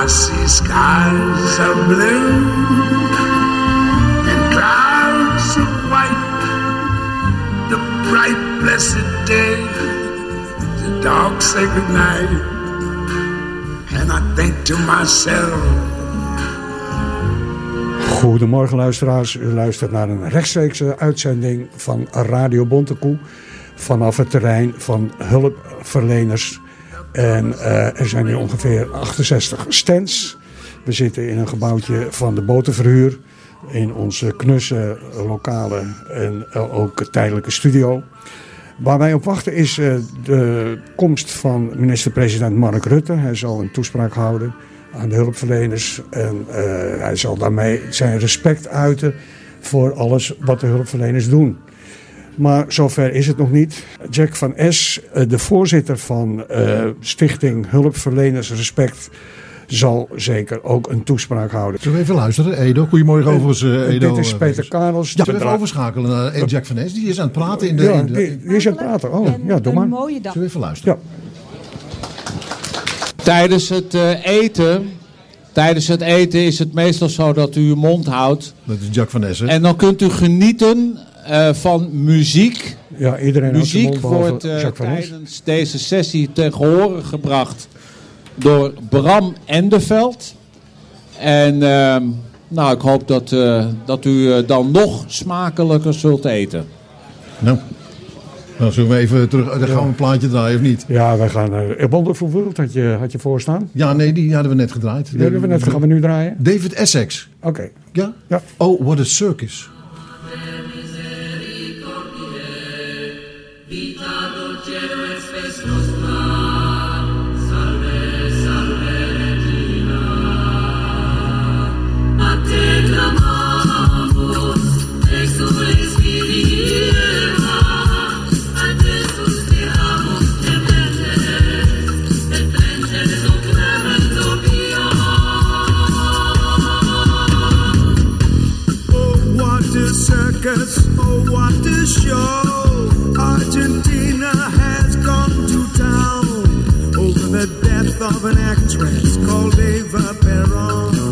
I see skies of blue and clouds of white, the bright blessed day, the dark sacred night, and I think to myself. Goedemorgen luisteraars, u luistert naar een rechtstreekse uitzending van Radio Bontekoe. Vanaf het terrein van hulpverleners en uh, er zijn nu ongeveer 68 stands. We zitten in een gebouwtje van de botenverhuur. In onze knusse lokale en ook tijdelijke studio. Waar wij op wachten is uh, de komst van minister-president Mark Rutte. Hij zal een toespraak houden aan de hulpverleners. En hij zal daarmee zijn respect uiten voor alles wat de hulpverleners doen. Maar zover is het nog niet. Jack van S, eh, de voorzitter van uh, Stichting Hulpverleners Respect zal zeker ook een toespraak houden. Zullen we even luisteren, Edo? Goedemorgen overigens, uh, Edo. Dit is Peter Karels. Ja, we even overschakelen naar Jack van Es. Die is aan het praten in de... Ja, in de... Die, die, is aan het praten. Oh, ja, doe maar. Een mooie dag. Zullen we even luisteren? Ja. Tijdens het eten... Tijdens het eten is het meestal zo dat u uw mond houdt. Dat is Jack van Essen. En dan kunt u genieten uh, van muziek. Ja, iedereen muziek wordt uh, tijdens deze sessie ten gehore gebracht door Bram Endeveld. En uh, nou, ik hoop dat, uh, dat u dan nog smakelijker zult eten. Nou, dan zullen we even terug. Dan gaan we een plaatje draaien of niet? Ja, wij gaan. Uh, Wonderful World had je, had je voorstaan. Ja, nee, die hadden we net gedraaid. Die hebben we net. Gaan we nu draaien? David Essex. Oké. Okay. Ja? Ja. Oh, what a circus. Oh, circus, oh, what a show. Argentina has gone to town over the death of an actress called Eva Peron.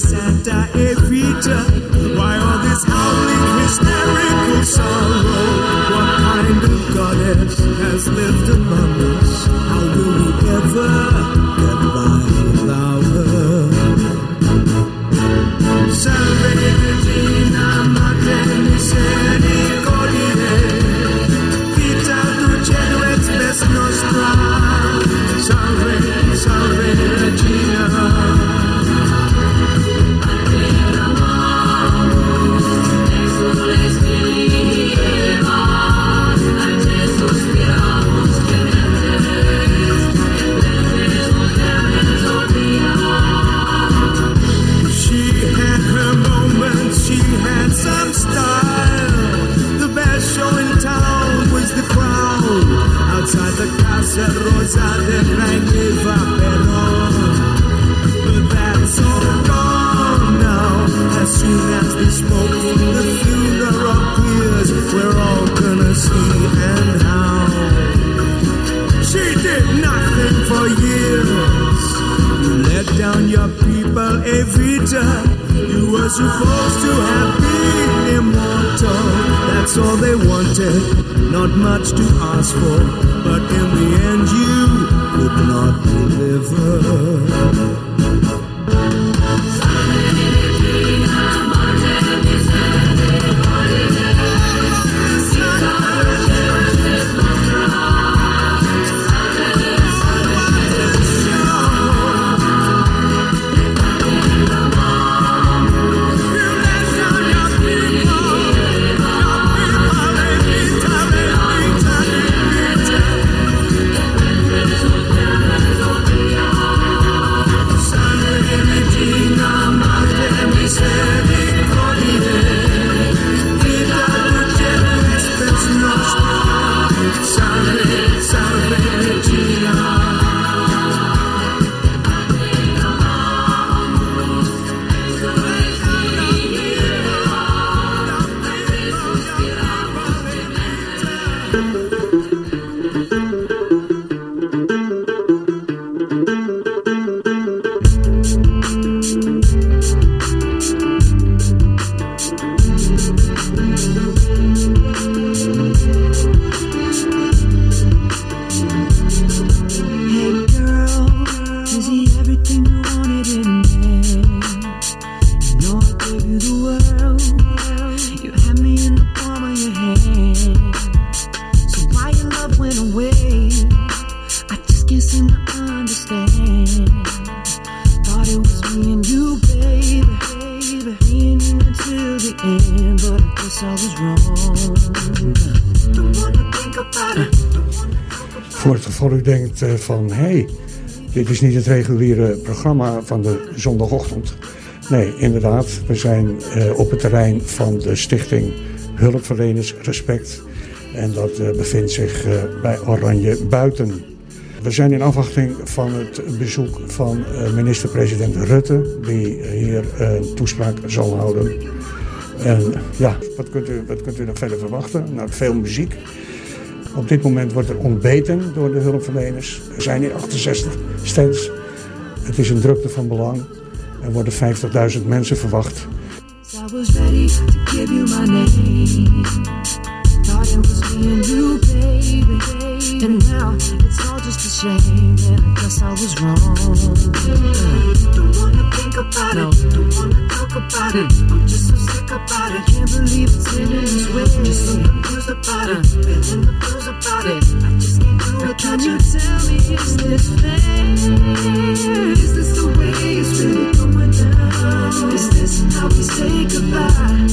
Santa Not much to ask for. But in the end, you could not deliver. Voor het u denkt eh, van, hé, hey, dit is niet het reguliere programma van de zondagochtend. Nee, inderdaad, we zijn eh, op het terrein van de stichting Hulpverleners Respect. En dat eh, bevindt zich bij Oranje Buiten. We zijn in afwachting van het bezoek van minister-president Rutte, die hier een toespraak zal houden. En ja, wat kunt u, wat kunt u nog verder verwachten? Nou, veel muziek. Op dit moment wordt er ontbeten door de hulpverleners. Er zijn hier 68 stands. Het is een drukte van belang. Er worden 50.000 mensen verwacht. it. I just can't do it. You tell me, is this? Is this the way it's really going down? Is this how we say goodbye?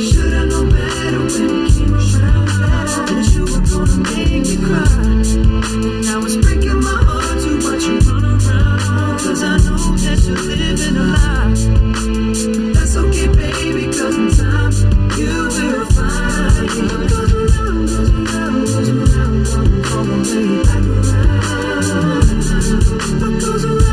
Should better when you came around? That you were gonna make breaking my heart you run I know that you're living a lie. That's okay, in time you will find. What goes around,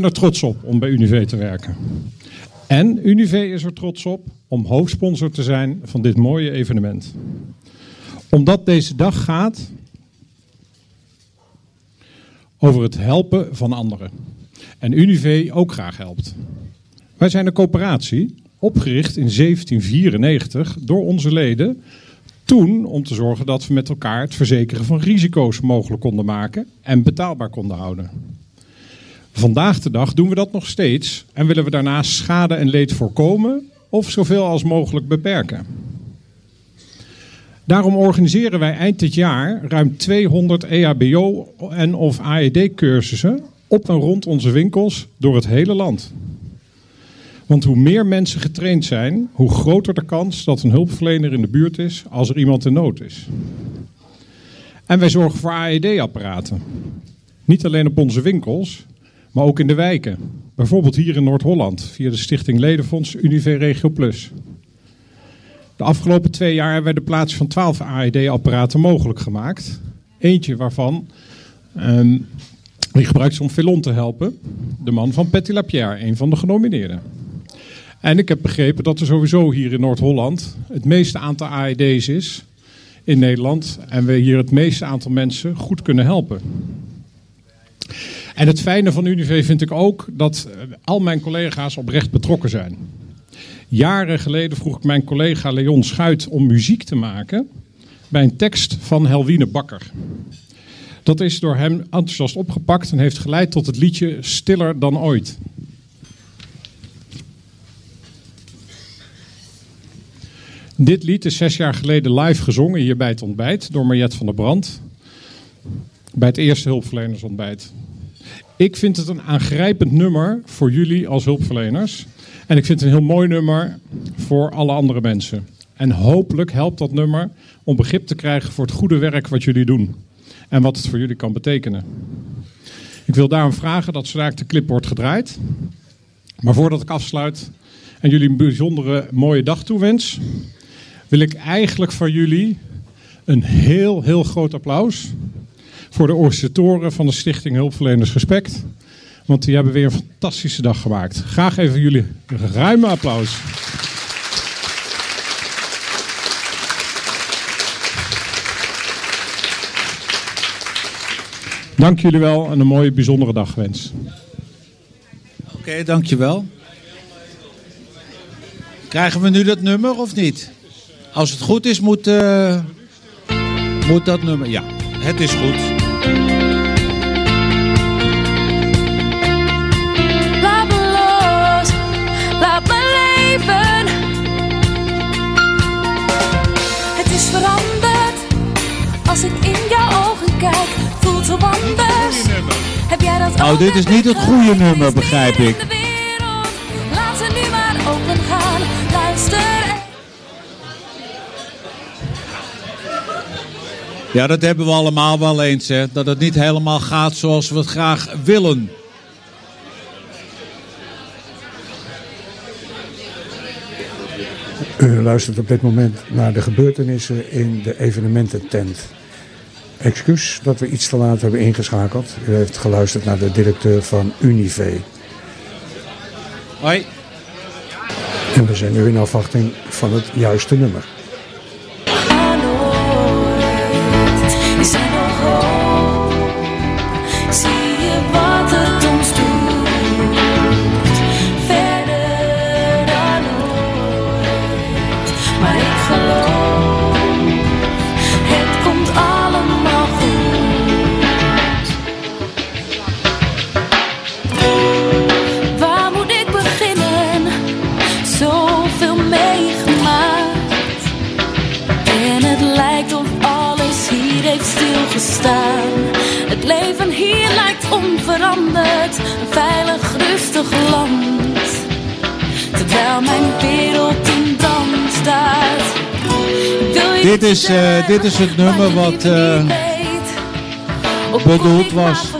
ben er trots op om bij Unive te werken. En Unive is er trots op om hoofdsponsor te zijn van dit mooie evenement. Omdat deze dag gaat over het helpen van anderen. En Unive ook graag helpt. Wij zijn een coöperatie, opgericht in 1794 door onze leden. Toen om te zorgen dat we met elkaar het verzekeren van risico's mogelijk konden maken en betaalbaar konden houden. Vandaag de dag doen we dat nog steeds en willen we daarnaast schade en leed voorkomen of zoveel als mogelijk beperken. Daarom organiseren wij eind dit jaar ruim 200 E EHBO en of AED-cursussen op en rond onze winkels door het hele land. Want hoe meer mensen getraind zijn, hoe groter de kans dat een hulpverlener in de buurt is als er iemand in nood is. En wij zorgen voor AED-apparaten. Niet alleen op onze winkels, maar ook in de wijken. Bijvoorbeeld hier in Noord-Holland via de Stichting Ledenfonds Unive Regio Plus. De afgelopen twee jaar hebben wij de plaats van 12 AED-apparaten mogelijk gemaakt. Eentje waarvan ehm, die gebruikt ze om Felon te helpen. De man van Petty Lapierre, een van de genomineerden. En ik heb begrepen dat er sowieso hier in Noord-Holland het meeste aantal AED's is in Nederland. En we hier het meeste aantal mensen goed kunnen helpen. En het fijne van Unive vind ik ook dat eh, al mijn collega's oprecht betrokken zijn. Jaren geleden vroeg ik mijn collega Leon Schuit om muziek te maken bij een tekst van Helwine Bakker. Dat is door hem enthousiast opgepakt en heeft geleid tot het liedje Stiller dan ooit. Dit lied is zes jaar geleden live gezongen hier bij het ontbijt door Mariette van der Brand. Bij het eerste hulpverlenersontbijt. Ik vind het een aangrijpend nummer voor jullie als hulpverleners. En ik vind het een heel mooi nummer voor alle andere mensen. En hopelijk helpt dat nummer om begrip te krijgen voor het goede werk wat jullie doen. En wat het voor jullie kan betekenen. Ik wil daarom vragen dat zodra de clip wordt gedraaid. Maar voordat ik afsluit en jullie een bijzondere mooie dag toewens, wil ik eigenlijk van jullie een heel, heel groot applaus voor de organisatoren van de Stichting Hulpverleners Respect. Want die hebben weer een fantastische dag gemaakt. Graag even jullie een ruime applaus. Dank jullie wel en een mooie bijzondere dag wens. Oké, dankjewel. Krijgen we nu dat nummer of niet? Als het goed is, moet, eh, moet dat nummer. Ja, het is goed. Nou, dit is niet het goede nummer, Er begrijp ik. in de wereld. Laat ze nu maar open gaan. Luister en Ja, dat hebben we allemaal wel eens, hè. Dat het niet helemaal gaat zoals we het graag willen. U luistert op dit moment naar de gebeurtenissen in de evenemententent. Excuus dat we iets te laat hebben ingeschakeld. U heeft geluisterd naar de directeur van Unive. Hoi. En we zijn nu in afwachting van het juiste nummer. Terwijl mijn wereld in brand staat. Dit is, zeggen dit is het nummer wat? Of bedoeld was.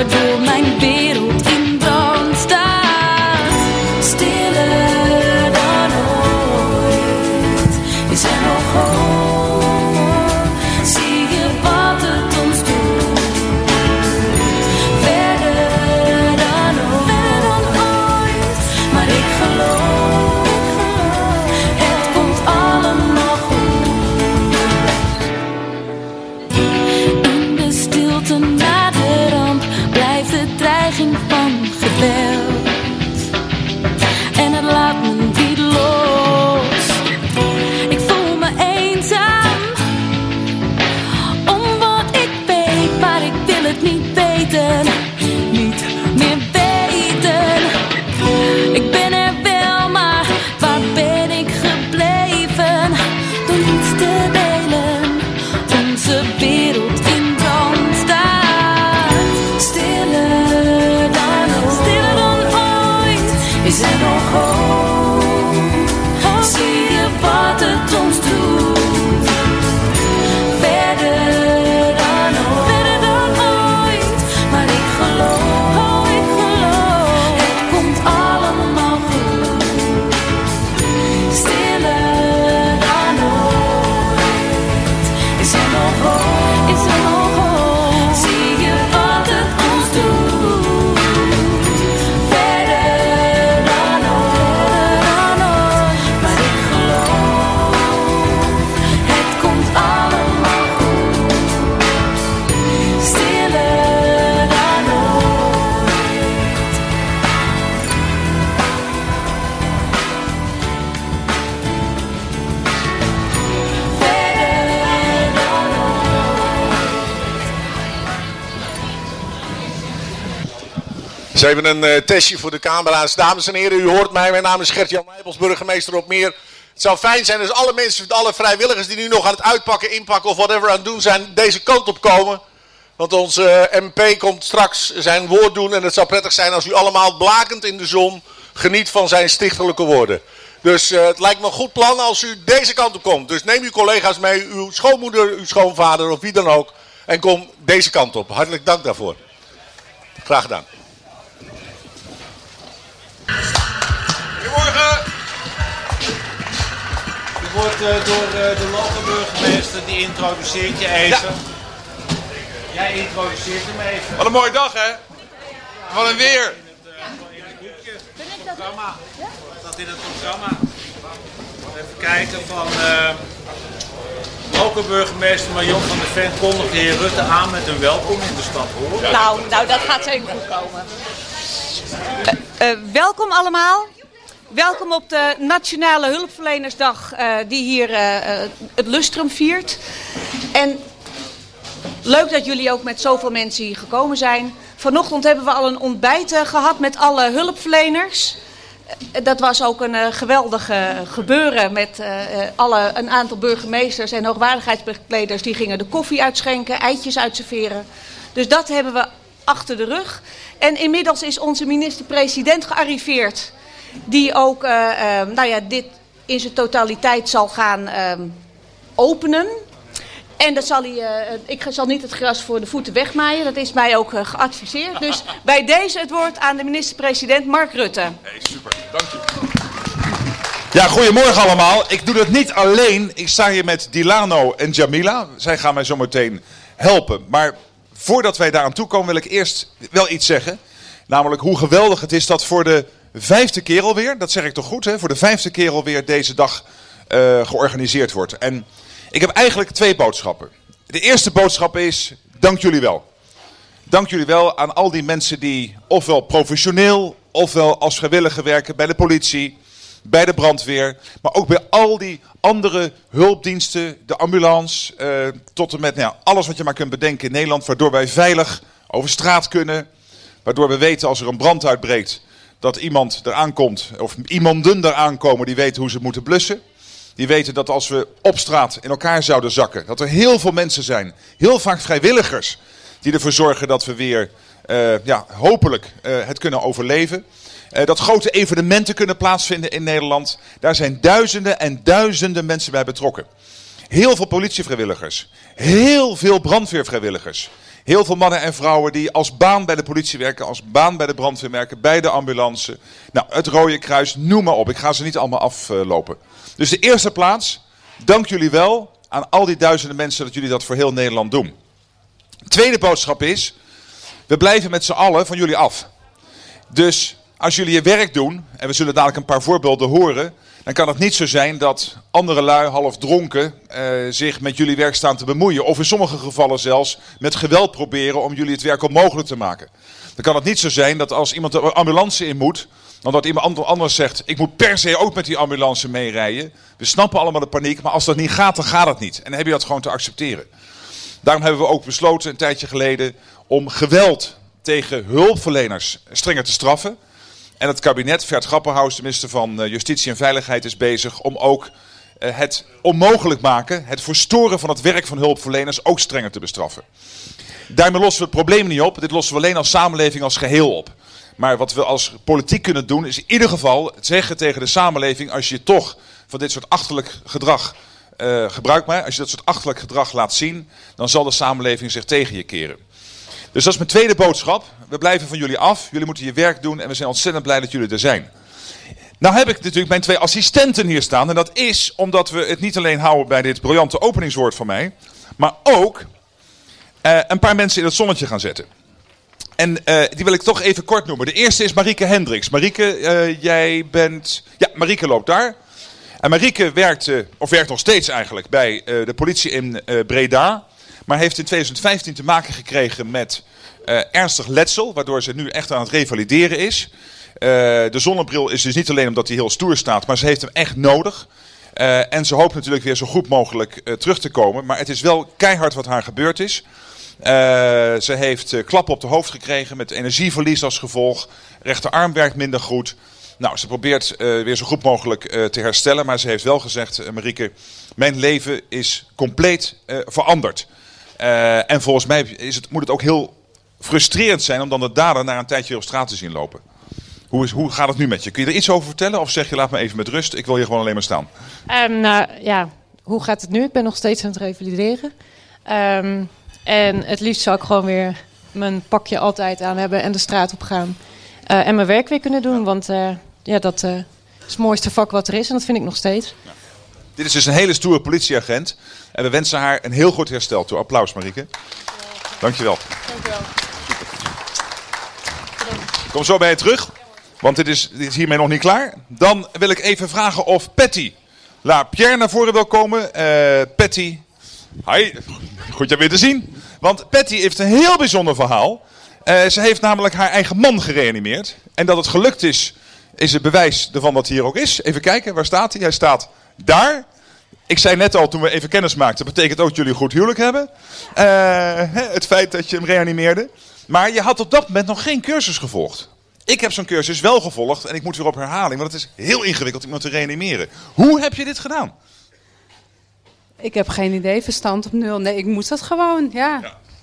Geraakt. Waardoor mijn wereld Even een eh, testje voor de camera's. Dames en heren, u hoort mij. Mijn naam is Gert-Jan Nijpels, burgemeester op Meer. Het zou fijn zijn als alle mensen, alle vrijwilligers die nu nog aan het uitpakken, inpakken of whatever aan het doen zijn, deze kant op komen. Want onze eh, MP komt straks zijn woord doen en het zou prettig zijn als u allemaal blakend in de zon geniet van zijn stichtelijke woorden. Dus eh, het lijkt me een goed plan als u deze kant op komt. Dus neem uw collega's mee, uw schoonmoeder, uw schoonvader of wie dan ook. En kom deze kant op. Hartelijk dank daarvoor. Graag gedaan. Goedemorgen. Je wordt eh, door eh, de lokale burgemeester, die introduceert je even. Jij introduceert hem even. Wat een mooie dag, hè? Wat een weer. programma. Dat in het programma. Even kijken van uh, lokale burgemeester Marion van der Ven kondigt de heer Rutte aan met een welkom in de stad Hoor. Nou, nou, dat gaat zeker goed komen. Eh, eh, welkom allemaal. Welkom op de Nationale Hulpverlenersdag eh, die hier het Lustrum viert. En leuk dat jullie ook met zoveel mensen hier gekomen zijn. Vanochtend hebben we al een ontbijt eh, gehad met alle hulpverleners. Dat was ook een geweldig eh, gebeuren met alle, een aantal burgemeesters en hoogwaardigheidsbekleders. Die gingen de koffie uitschenken, eitjes uitserveren. Dus dat hebben we achter de rug. En inmiddels is onze minister-president gearriveerd. Die ook eh, eh, nou ja, dit in zijn totaliteit zal gaan ehm, openen. En dat zal hij, eh, ik zal niet het gras voor de voeten wegmaaien. Dat is mij ook eh, geadviseerd. Dus bij deze het woord aan de minister-president Mark Rutte. Hey, super. Dank je. Ja, goedemorgen allemaal. Ik doe dat niet alleen. Ik sta hier met Dilano en Jamila. Zij gaan mij zo meteen helpen. Maar voordat wij daaraan toe komen, wil ik eerst wel iets zeggen. Namelijk hoe geweldig het is dat voor de vijfde keer alweer, dat zeg ik toch goed, hè? voor de vijfde keer alweer deze dag eh, georganiseerd wordt. En ik heb eigenlijk twee boodschappen. De eerste boodschap is, dank jullie wel. Dank jullie wel aan al die mensen die ofwel professioneel, ofwel als vrijwilliger werken bij de politie, bij de brandweer, maar ook bij al die andere hulpdiensten, de ambulance, eh, tot en met nou alles wat je maar kunt bedenken in Nederland, waardoor wij veilig over straat kunnen, waardoor we weten als er een brand uitbreekt dat iemand eraan komt, of iemanden eraan komen die weten hoe ze moeten blussen. Die weten dat als we op straat in elkaar zouden zakken, dat er heel veel mensen zijn, heel vaak vrijwilligers, die ervoor zorgen dat we weer eh, ja, hopelijk eh, het kunnen overleven. Eh, dat grote evenementen kunnen plaatsvinden in Nederland. Daar zijn duizenden en duizenden mensen bij betrokken. Heel veel politievrijwilligers. Heel veel brandweervrijwilligers. Heel veel mannen en vrouwen die als baan bij de politie werken, als baan bij de brandweer werken, bij de ambulance. Nou, het Rode Kruis, noem maar op. Ik ga ze niet allemaal aflopen. Dus de eerste plaats, dank jullie wel aan al die duizenden mensen dat jullie dat voor heel Nederland doen. Tweede boodschap is, we blijven met z'n allen van jullie af. Dus als jullie je werk doen, en we zullen dadelijk een paar voorbeelden horen, dan kan het niet zo zijn dat andere lui half dronken eh, zich met jullie werk staan te bemoeien. Of in sommige gevallen zelfs met geweld proberen om jullie het werk onmogelijk te maken. Dan kan het niet zo zijn dat als iemand de ambulance in moet, dan dat iemand ander- anders zegt, ik moet per se ook met die ambulance meerijden. We snappen allemaal de paniek, maar als dat niet gaat, dan gaat het niet. En dan heb je dat gewoon te accepteren. Daarom hebben we ook besloten een tijdje geleden om geweld tegen hulpverleners strenger te straffen. En het kabinet, Vert Grapperhaus, de minister van eh, Justitie en Veiligheid, is bezig om ook eh, het onmogelijk maken, het verstoren van het werk van hulpverleners ook strenger te bestraffen. Daarmee lossen we het probleem niet op. Dit lossen we alleen als samenleving als geheel op. Maar wat we als politiek kunnen doen, is in ieder geval zeggen tegen de samenleving: als je toch van dit soort achterlijk gedrag eh, gebruikt maakt, als je dat soort achterlijk gedrag laat zien, dan zal de samenleving zich tegen je keren. Dus dat is mijn tweede boodschap. We blijven van jullie af. Jullie moeten je werk doen en we zijn ontzettend blij dat jullie er zijn. Nou heb ik natuurlijk mijn twee assistenten hier staan. En dat is omdat we het niet alleen houden bij dit briljante openingswoord van mij. Maar ook eh, een paar mensen in het zonnetje gaan zetten. En eh, die wil ik toch even kort noemen. De eerste is Marieke Hendricks. Marieke, eh, jij bent... Ja, Marieke loopt daar. En Marieke werkte, of werkt nog steeds eigenlijk, bij de politie in Breda. Maar heeft in 2015 te maken gekregen met eh, ernstig letsel. Waardoor ze nu echt aan het revalideren is. Eh, de zonnebril is dus niet alleen omdat hij heel stoer staat, maar ze heeft hem echt nodig. Eh, en ze hoopt natuurlijk weer zo goed mogelijk terug te komen. Maar het is wel keihard wat haar gebeurd is. Ze heeft eh, klap op de hoofd gekregen met energieverlies als gevolg. Rechterarm werkt minder goed. Nou, ze probeert weer zo goed mogelijk te herstellen. Maar ze heeft wel gezegd, eh, Marieke, mijn leven is compleet veranderd. Eh, en volgens mij is het, moet het ook heel frustrerend zijn om dan de dader na een tijdje op straat te zien lopen. Hoe, is, hoe gaat het nu met je? Kun je er iets over vertellen? Of zeg je, laat me even met rust, ik wil hier gewoon alleen maar staan. Ehm, nou ja, hoe gaat het nu? Ik ben nog steeds aan het revalideren. Ehm, en het liefst zou ik gewoon weer mijn pakje altijd aan hebben en de straat op gaan. Eh, en mijn werk weer kunnen doen, want eh, ja, dat is het mooiste vak wat er is en dat vind ik nog steeds. Dit is dus een hele stoere politieagent. En we wensen haar een heel goed herstel toe. Applaus, Marieke. Dankjewel. Ik kom zo bij je terug, want dit is, dit is hiermee nog niet klaar. Dan wil ik even vragen of Patty La Pierre naar voren wil komen. Eh, Patty, hi, goed je weer te zien. Want Patty heeft een heel bijzonder verhaal. Eh, ze heeft namelijk haar eigen man gereanimeerd. En dat het gelukt is, is het bewijs ervan dat hij hier ook is. Even kijken, waar staat hij? Hij staat daar. Ik zei net al toen we even kennis maakten, dat betekent ook dat jullie een goed huwelijk hebben. Eh, het feit dat je hem reanimeerde. Maar je had op dat moment nog geen cursus gevolgd. Ik heb zo'n cursus wel gevolgd en ik moet weer op herhaling, want het is heel ingewikkeld om iemand te reanimeren. Hoe heb je dit gedaan? Ik heb geen idee, verstand op nul. Nee, ik moest dat gewoon, ja.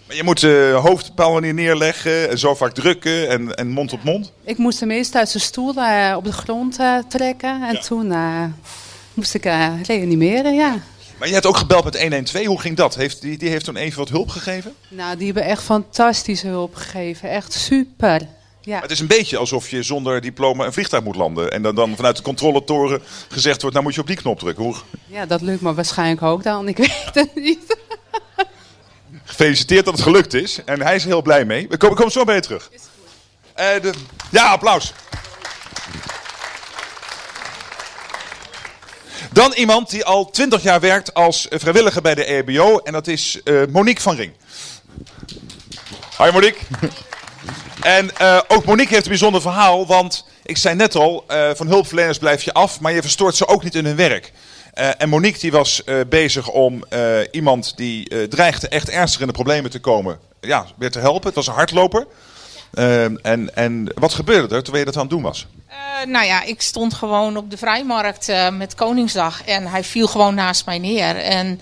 Maar je moet uh, hoofd op een manier neerleggen en zo vaak drukken en, en mond op mond. Ik moest hem eerst uit zijn stoel eh, op de grond eh, trekken. En toen eh, moest ik eh, reanimeren, ja. Maar je hebt ook gebeld met 112. Hoe ging dat? Heeft, die, die heeft toen even wat hulp gegeven? Nou, die hebben echt fantastische hulp gegeven. Echt super. Ja. Het is een beetje alsof je zonder diploma een vliegtuig moet landen. En dan, dan vanuit de controletoren gezegd wordt, nou moet je op die knop drukken. Hoe, ja, dat lukt me waarschijnlijk ook dan. Ik weet het niet. gefeliciteerd dat het gelukt is. En hij is er heel blij mee. We komen, komen zo bij je terug. Eh, de, ja, applaus. Dan iemand die al 20 jaar werkt als vrijwilliger bij de EHBO. En dat is eh, Monique van Ring. Hoi Monique. En eh, ook Monique heeft een bijzonder verhaal. Want ik zei net al, eh, van hulpverleners blijf je af. Maar je verstoort ze ook niet in hun werk. En Monique die was bezig om iemand die dreigde echt ernstig in de problemen te komen. Ja, weer te helpen. Het was een hardloper. Ehm, en, en wat gebeurde er terwijl je dat aan het doen was? Eh, nou ja, ik stond gewoon op de vrijmarkt eh, met Koningsdag en hij viel gewoon naast mij neer. En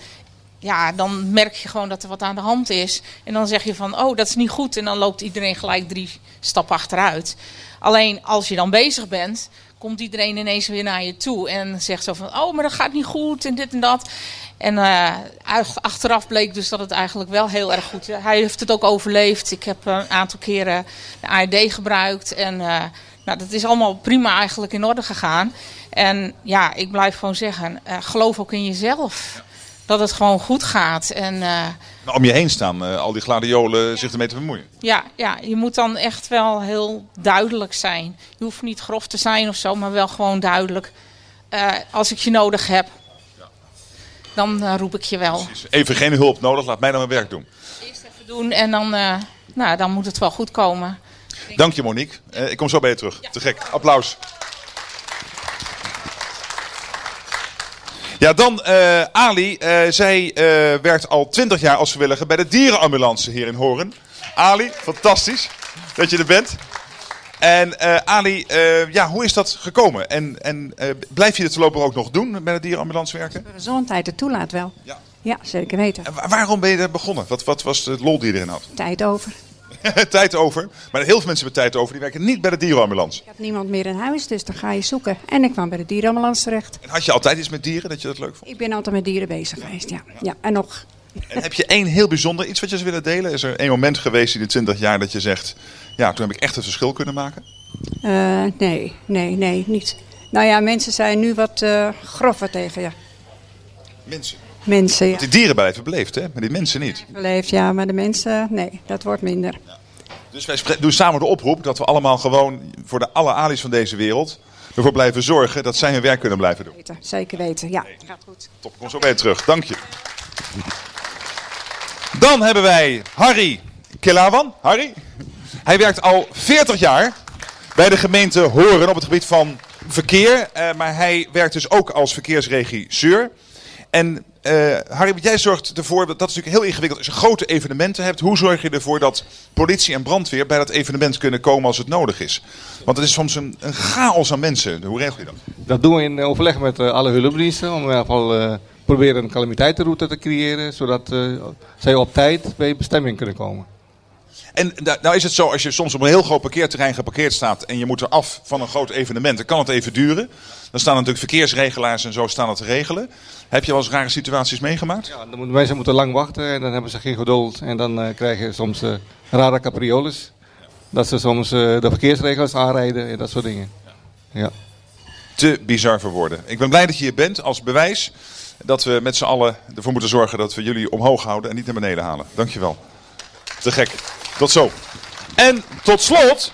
ja, dan merk je gewoon dat er wat aan de hand is. En dan zeg je van, oh, dat is niet goed. En dan loopt iedereen gelijk drie stappen achteruit. Alleen als je dan bezig bent, komt iedereen ineens weer naar je toe. En zegt zo van, oh, maar dat gaat niet goed en dit en dat. En eh, ach- achteraf bleek dus dat het eigenlijk wel heel erg goed is. Hij heeft het ook overleefd. Ik heb een aantal keren de AED gebruikt. En eh, nou, dat is allemaal prima eigenlijk in orde gegaan. En ja, ik blijf gewoon zeggen, eh, geloof ook in jezelf. Dat het gewoon goed gaat. En eh, Nou, om je heen staan, eh, al die gladiolen zich ermee te bemoeien. ja, ja, je moet dan echt wel heel duidelijk zijn. Je hoeft niet grof te zijn of zo, maar wel gewoon duidelijk. Eh, als ik je nodig heb, dan eh, roep ik je wel. Even geen hulp nodig, laat mij dan mijn werk doen. Even doen en dan, nou, dan moet het wel goed komen. Dank je Monique. Ik kom zo bij je terug. Te gek. Applaus. Ja, dan eh, Ali. Eh, zij eh, werkt al 20 jaar als vrijwilliger bij de dierenambulance hier in Horen. Ali, fantastisch dat je er bent. En Ali, ja, hoe is dat gekomen? En, en blijf je dit voorlopig ook nog doen bij de dierenambulance werken? De gezondheid het toelaat wel. Ja. Ja, zeker weten. Wa- Waarom ben je er begonnen? Wat, wat was de lol die je erin had? Tijd over. tijd over. Maar heel veel mensen hebben tijd over. Die werken niet bij de dierenambulance. Ik heb niemand meer in huis, dus dan ga je zoeken. En ik kwam bij de dierenambulance terecht. En had je altijd iets met dieren dat je dat leuk vond? Ik ben altijd met dieren bezig geweest, ja. ja. En nog. En heb je één heel bijzonder iets wat je zou willen delen? Is er één moment geweest in de 20 jaar dat je zegt... Ja, toen heb ik echt het verschil kunnen maken? eh, nee, nee, nee, niet. Nou ja, mensen zijn nu wat grover tegen je. Mensen. Mensen, ja. Die dieren blijven beleefd, hè? Maar die mensen niet. Beleefd, ja, maar de mensen, nee, dat wordt minder. Dus wij doen samen de oproep dat we allemaal gewoon... voor de alle ali's van deze wereld... ervoor blijven zorgen dat zij hun werk kunnen blijven doen. Weten, Zeker weten, ja. Gaat goed. Top, kom zo bij terug. Dank je. Dan hebben wij Harry Kelawan. Harry. Hij werkt al 40 jaar bij de gemeente Horen op het gebied van verkeer. eh, maar hij werkt dus ook als verkeersregisseur. En eh, Harry, jij zorgt ervoor, dat is natuurlijk heel ingewikkeld, als je grote evenementen hebt. Hoe zorg je ervoor dat politie en brandweer bij dat evenement kunnen komen als het nodig is? Want het is soms een, een chaos aan mensen. Hoe regel je dat? Dat doen we in overleg met eh, alle hulpdiensten. Om in ieder geval eh, proberen een calamiteitenroute te creëren. Zodat zij op tijd bij bestemming kunnen komen. En nou is het zo, als je soms op een heel groot parkeerterrein geparkeerd staat en je moet er af van een groot evenement, dan kan het even duren. Dan staan natuurlijk verkeersregelaars en zo staan dat te regelen. Heb je wel eens rare situaties meegemaakt? Ja, dan moeten mensen moeten lang wachten en dan hebben ze geen geduld. En dan eh, krijg je soms eh, rare caprioles. Dat ze soms eh, de verkeersregels aanrijden en dat soort dingen. Ja. Te bizar voor woorden. Ik ben blij dat je hier bent als bewijs dat we met z'n allen ervoor moeten zorgen dat we jullie omhoog houden en niet naar beneden halen. Dankjewel. Te gek. Tot zo. En tot slot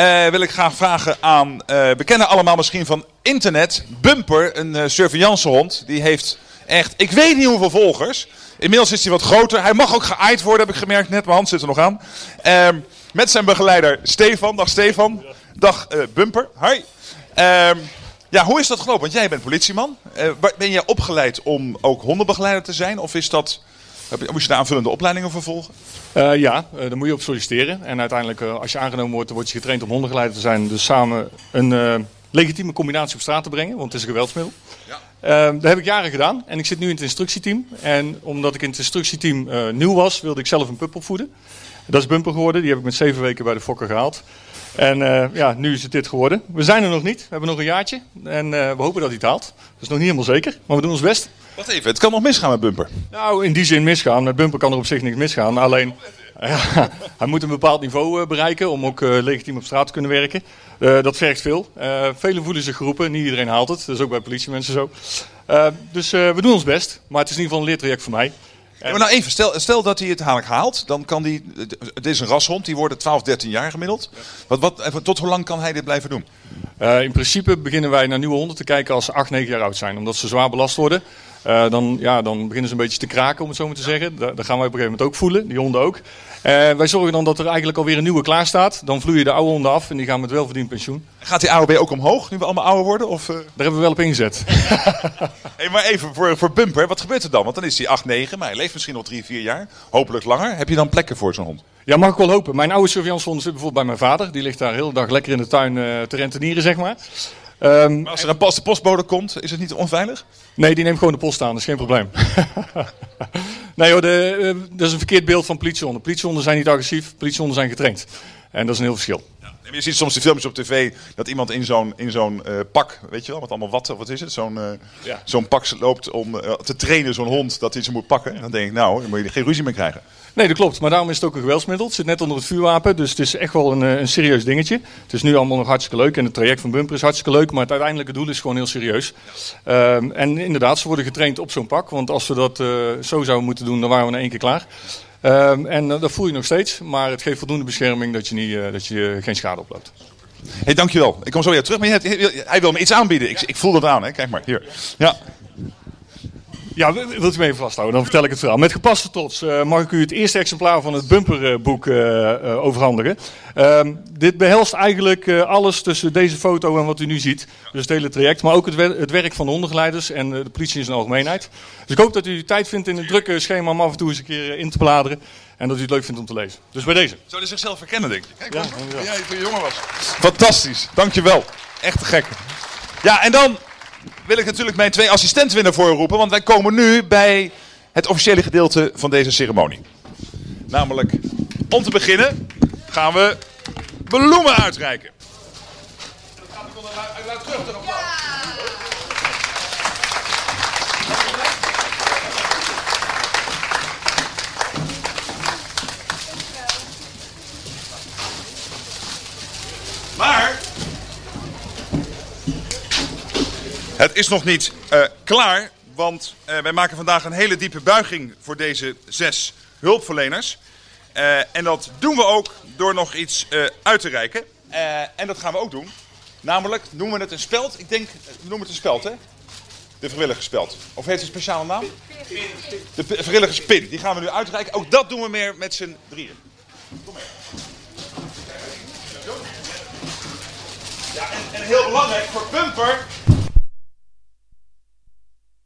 eh, wil ik graag vragen aan, eh, we kennen allemaal misschien van internet, Bumper, een eh, surveillancehond. Die heeft echt, ik weet niet hoeveel volgers. Inmiddels is hij wat groter. Hij mag ook geaaid worden, heb ik gemerkt net. Mijn hand zit er nog aan. Ehm, met zijn begeleider Stefan. Dag Stefan. Dag Bumper. Hoi. Ehm, ja, hoe is dat gelopen? Want jij bent politieman. Ben jij opgeleid om ook hondenbegeleider te zijn? Of is dat, moest je daar aanvullende opleidingen voor volgen? Eh, ja, eh, daar moet je op solliciteren. En uiteindelijk, eh, als je aangenomen wordt, dan word je getraind om hondengeleider te zijn. Dus samen een legitieme combinatie op straat te brengen, want het is een geweldsmiddel. Eh, dat heb ik jaren gedaan en ik zit nu in het instructieteam. En omdat ik in het instructieteam nieuw was, wilde ik zelf een pup opvoeden. Dat is Bumper geworden, die heb ik met zeven weken bij de fokker gehaald. En ja, nu is het dit geworden. We zijn er nog niet, we hebben nog een jaartje. En we hopen dat hij het haalt. Dat is nog niet helemaal zeker, maar we doen ons best. Wacht even, het kan nog misgaan met Bumper. Nou, in die zin misgaan. Met Bumper kan er op zich niks misgaan. Alleen, Ja, hij moet een bepaald niveau eh, bereiken om ook eh, legitiem op straat te kunnen werken. Eh, dat vergt veel. Eh, velen voelen zich geroepen, niet iedereen haalt het. Dat is ook bij politiemensen zo. Dus we doen ons best, maar het is in ieder geval een leertraject voor mij. Ja, maar nou even, stel, stel dat hij het dadelijk haalt, dan kan die, het is een rashond, die worden 12, 13 jaar gemiddeld. Wat, wat, tot hoe lang kan hij dit blijven doen? In principe beginnen wij naar nieuwe honden te kijken als ze 8, 9 jaar oud zijn. Omdat ze zwaar belast worden. Eh, dan, ja, dan beginnen ze een beetje te kraken, om het zo maar te zeggen. Da- Dat gaan wij op een gegeven moment ook voelen, die honden ook. Eh, wij zorgen dan dat er eigenlijk alweer een nieuwe klaar staat. Dan vloeien de oude honden af en die gaan met welverdiend pensioen. Gaat die AOB ook omhoog, nu we allemaal ouder worden? Of, eh? Daar hebben we wel op ingezet. Hey, maar even voor, voor Bumper, wat gebeurt er dan? Want dan is hij 8, 9, maar hij leeft misschien nog 3, 4 jaar. Hopelijk langer. Heb je dan plekken voor zo'n hond? Ja, mag ik wel hopen. Mijn oude surveillancehond zit bijvoorbeeld bij mijn vader. Die ligt daar heel de dag lekker in de tuin te rentenieren, zeg maar. Ehm, Maar als er een pas de postbode komt, is het niet onveilig? Nee, die neemt gewoon de post aan, dat is geen probleem. nee hoor, de, eh, dat is een verkeerd beeld van politiehonden. Politiehonden zijn niet agressief, politiehonden zijn getraind. En dat is een heel verschil. Je ziet soms de filmpjes op tv dat iemand in zo'n in zo'n eh, pak, weet je wel, met allemaal watten, wat is het? Zo'n eh, Ja. zo'n pak loopt om eh, te trainen, zo'n hond, dat hij ze moet pakken. En dan denk ik, nou, dan moet je geen ruzie meer krijgen. Nee, dat klopt. Maar daarom is het ook een geweldsmiddel. Het zit net onder het vuurwapen, dus het is echt wel een, een serieus dingetje. Het is nu allemaal nog hartstikke leuk en het traject van Bumper is hartstikke leuk, maar het uiteindelijke doel is gewoon heel serieus. Ehm, en inderdaad, ze worden getraind op zo'n pak, want als we dat zo zouden moeten doen, dan waren we in één keer klaar. Ehm, en eh, dat voel je nog steeds, maar het geeft voldoende bescherming dat je, niet, eh, dat je eh, geen schade oploopt. hey, dankjewel. Ik kom zo weer terug. Maar hij wil me iets aanbieden. Ik, ik voel dat aan, hè. Kijk maar, hier. Ja. Ja, wilt u me even vasthouden? Dan vertel ik het verhaal. Met gepaste trots eh, mag ik u het eerste exemplaar van het bumperboek eh, eh, overhandigen. Ehm, dit behelst eigenlijk alles tussen deze foto en wat u nu ziet. Dus het hele traject, maar ook het, wer- het werk van de hondenbegeleiders en de politie in zijn algemeenheid. Dus ik hoop dat u tijd vindt in het drukke schema om af en toe eens een keer in te bladeren. En dat u het leuk vindt om te lezen. Dus bij deze. Zou hij zichzelf herkennen, denk je? Kijk, Ja, jij toen je jongen was. Fantastisch, dankjewel. Echt te gek. Ja, en dan wil ik natuurlijk mijn twee assistenten weer naar voren roepen, want wij komen nu bij het officiële gedeelte van deze ceremonie. Namelijk, om te beginnen gaan we bloemen uitreiken. Maar het is nog niet eh, klaar, want eh, wij maken vandaag een hele diepe buiging voor deze zes hulpverleners. Eh, en dat doen we ook door nog iets uit te reiken. En dat gaan we ook doen. Namelijk noemen we het een speld. Ik denk, we het een speld, hè? De vrijwilligerspeld. Of heeft het een speciale naam? De vrijwilligerspin. Die gaan we nu uitreiken. Ook dat doen we meer met z'n drieën. Kom maar. Ja, en, en heel belangrijk voor Bumper.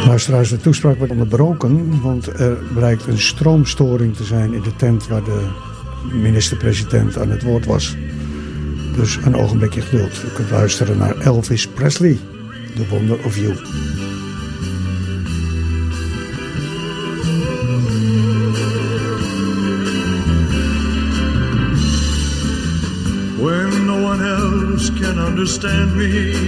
Luisteraars, de toespraak wordt onderbroken, want er blijkt een stroomstoring te zijn in de tent waar de minister-president aan het woord was. Dus een ogenblikje geduld. U kunt luisteren naar Elvis Presley, The Wonder of You. when no one else can understand me.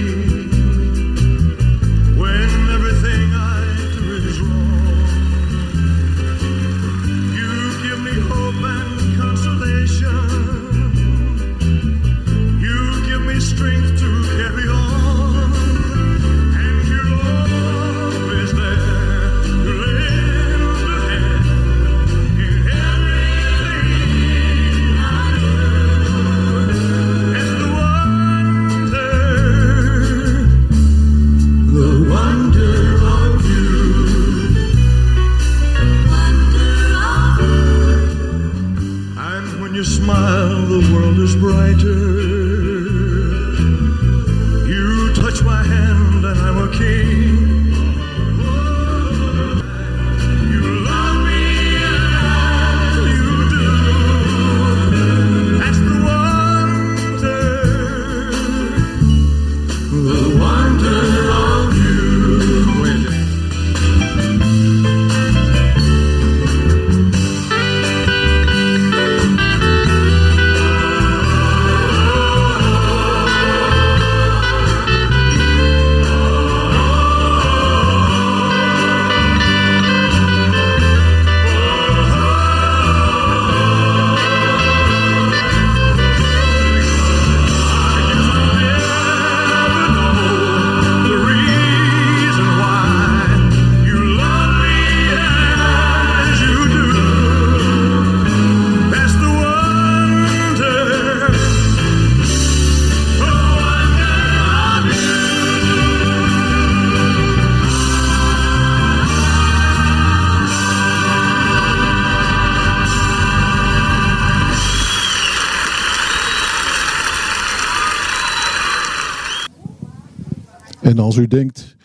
Als u denkt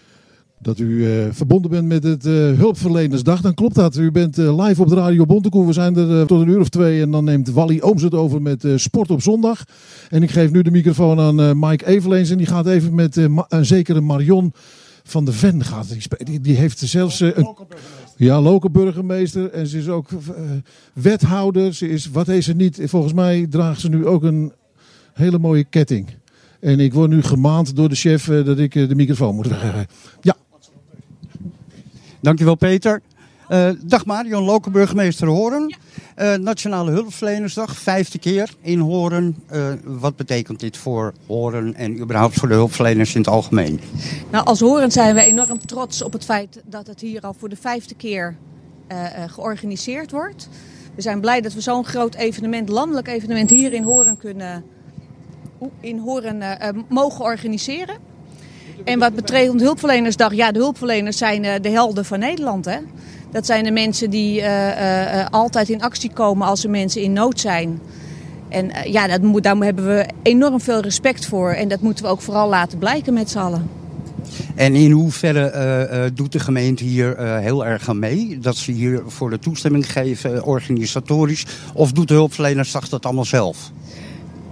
dat u eh, verbonden bent met het eh, Hulpverlenersdag, dan klopt dat. U bent eh, live op de Radio Bontekoe. We zijn er tot een uur of twee en dan neemt Wally Ooms het over met Sport op Zondag. En ik geef nu de microfoon aan Mike Eveleens en die gaat even met een zekere Marion van de Ven. Gaat die, die, heeft zelfs een... Ja, lokale burgemeester. En ze is ook wethouder. Ze is, wat is ze niet? Volgens mij draagt ze nu ook een hele mooie ketting. En ik word nu gemaand door de chef eh, dat ik eh, de microfoon moet weggeven. Ja. Dankjewel Peter. Eh, dag Marion Loke, burgemeester Horen. Eh, Nationale Hulpverlenersdag, vijfde keer in Horen. Eh, wat betekent dit voor Horen en überhaupt voor de hulpverleners in het algemeen? Nou, als Horend zijn we enorm trots op het feit dat het hier al voor de vijfde keer georganiseerd wordt. We zijn blij dat we zo'n groot evenement, landelijk evenement, hier in Horen kunnen in Horen, eh, eh, mogen organiseren. En wat betreft hulpverlenersdag, ja, de hulpverleners zijn eh, de helden van Nederland. Hè? Dat zijn de mensen die altijd in actie komen als er mensen in nood zijn. En ja, dat daar hebben we enorm veel respect voor. En dat moeten we ook vooral laten blijken met z'n allen. En in hoeverre doet de gemeente hier heel erg aan mee? Dat ze hier voor de toestemming geven, organisatorisch? Of doet de hulpverlenersdag dat allemaal zelf?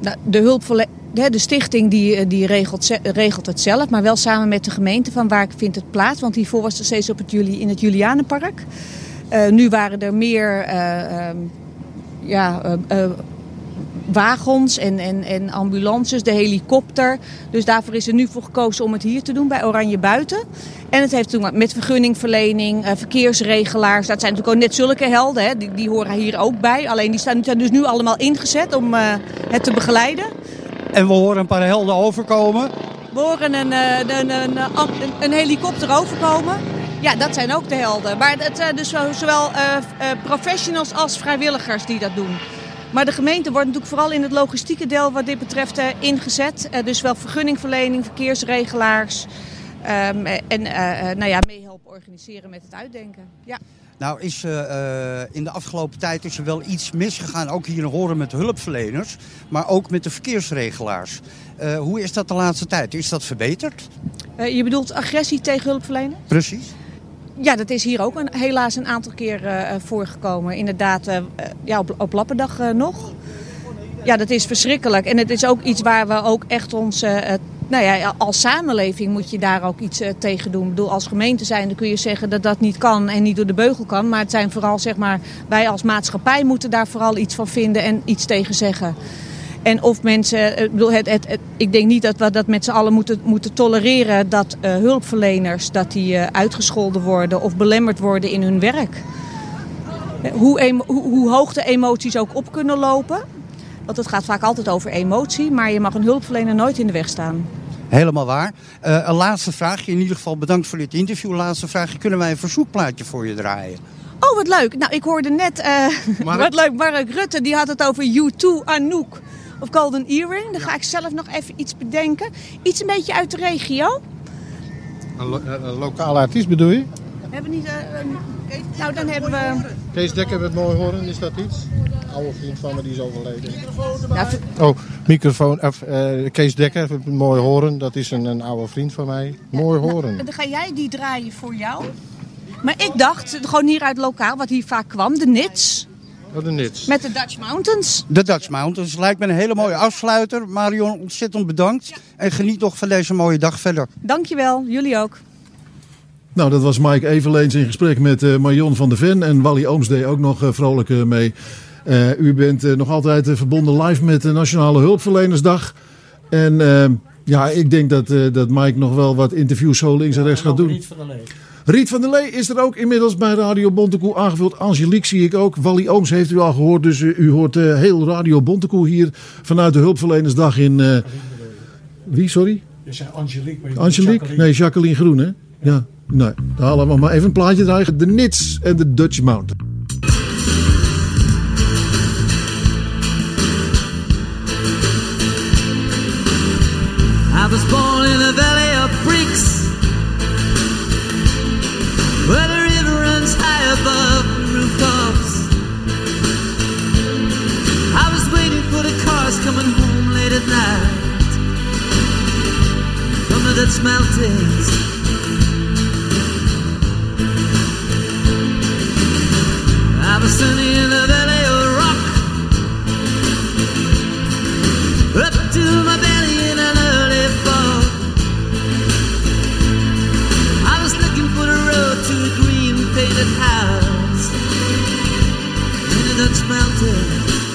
Nou, de, hulpverle- de, stichting die, eh, die regelt, regelt het zelf, maar wel samen met de gemeente van waar vindt het plaats. Want hiervoor was het steeds op het Juli, in het Julianenpark. Eh, nu waren er meer eh, ehm, ja, wagens en, en, en ambulances, de helikopter. Dus daarvoor is er nu voor gekozen om het hier te doen bij Oranje Buiten. En het heeft te doen met vergunningverlening, eh, verkeersregelaars. Dat zijn natuurlijk ook net zulke helden, hè. Die, die horen hier ook bij. Alleen die staan, zijn dus nu allemaal ingezet om eh, het te begeleiden. En we horen een paar helden overkomen. We horen een, eh, een, een, een, een helikopter overkomen. Ja, dat zijn ook de helden. Maar het zijn dus zo- zowel professionals als vrijwilligers die dat doen. Maar de gemeente wordt natuurlijk vooral in het logistieke deel wat dit betreft eh, ingezet. Eh, dus wel vergunningverlening, verkeersregelaars. ehm, en eh, nou ja, meehelpen organiseren met het uitdenken. Ja. Nou is in de afgelopen tijd is er wel iets misgegaan, ook hier in Horen met hulpverleners, maar ook met de verkeersregelaars. Hoe is dat de laatste tijd? Is dat verbeterd? Je bedoelt agressie tegen hulpverleners? Precies. Ja, dat is hier ook een, helaas een aantal keer eh, eh, voorgekomen. Inderdaad, eh, ja, op, Lappendag nog. Ja, dat is verschrikkelijk. En het is ook iets waar we ook echt ons... nou ja, als samenleving moet je daar ook iets tegen doen. Ik bedoel, als gemeente zijn, dan kun je zeggen dat dat niet kan en niet door de beugel kan. Maar het zijn vooral, zeg maar, wij als maatschappij moeten daar vooral iets van vinden en iets tegen zeggen. En of mensen, eh, ik bedoel, het, het, het- ik denk niet dat we dat met z'n allen moeten, moeten tolereren dat eh, hulpverleners dat die, eh, uitgescholden worden of belemmerd worden in hun werk. Hoe, hoe, hoe hoog de emoties ook op kunnen lopen. Want het gaat vaak altijd over emotie, maar je mag een hulpverlener nooit in de weg staan. Helemaal waar. Eh, een laatste vraagje, in ieder geval bedankt voor dit interview. Laatste vraagje, kunnen wij een verzoekplaatje voor je draaien? Oh, wat leuk. Nou, ik hoorde net, wat leuk, Mark Rutte, die had het over U2 Anouk. Of Golden Earring. Dan ga ik zelf nog even iets bedenken. Iets een beetje uit de regio. Een, lo- een- een lokale artiest bedoel je? We hebben niet... eh, een- nou, dan hebben we... Kees Dekker met Mooi Horen, is dat iets? Oude vriend van me, die is overleden. Ja, Oh, microfoon, of, eh, Kees Dekker met Mooi Horen, dat is een, een oude vriend van mij. Mooi Horen. Dan ga jij die draaien voor jou. Maar ik dacht, gewoon hier uit lokaal, wat hier vaak kwam, de Nits. De Nits. Met de Dutch Mountains. De Dutch Mountains lijkt me een hele mooie afsluiter. Marion, ontzettend bedankt. En geniet nog van deze mooie dag verder. Dankjewel, jullie ook. Nou, dat was Mike Eveleens in gesprek met eh, Marion van der Ven. En Wally Ooms deed ook nog eh, vrolijk eh, mee. Eh, u bent nog altijd verbonden live met de Nationale Hulpverlenersdag. En ja, ik denk dat, eh, dat Mike nog wel wat interviews zo links en rechts gaat doen. Riet van der Lee. Riet van der Lee is er ook inmiddels bij Radio Bontekoe aangevuld. Angelique zie ik ook. Wally Ooms heeft u al gehoord. Dus eh, u hoort eh, heel Radio Bontekoe hier vanuit de Hulpverlenersdag in... eh, wie, sorry? Je zei Angelique, maar je bedoelt Angelique? Jacqueline. Nee, Jacqueline Groen, hè? Ja. Nee, dan halen we maar even een plaatje draaien. De Nits en de Dutch Mountain. I was born Where the river runs high above the rooftops. I was waiting for the cars coming home late at night. I was standing in the valley of rock, up to my in the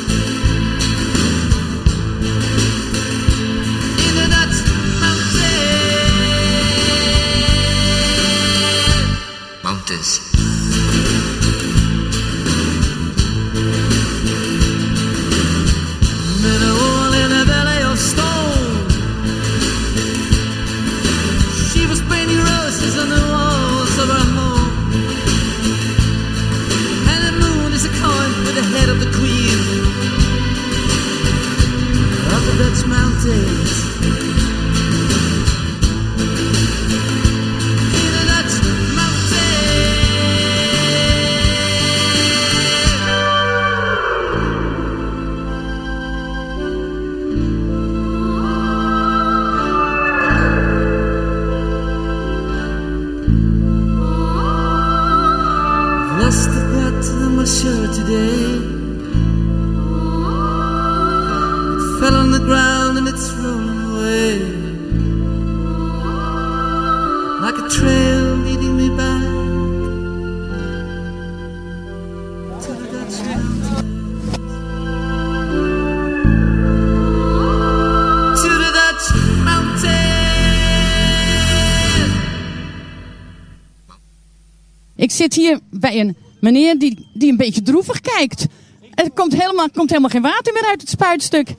zit hier bij een meneer die, die een beetje droevig kijkt. Er komt helemaal, komt helemaal geen water meer uit het spuitstuk.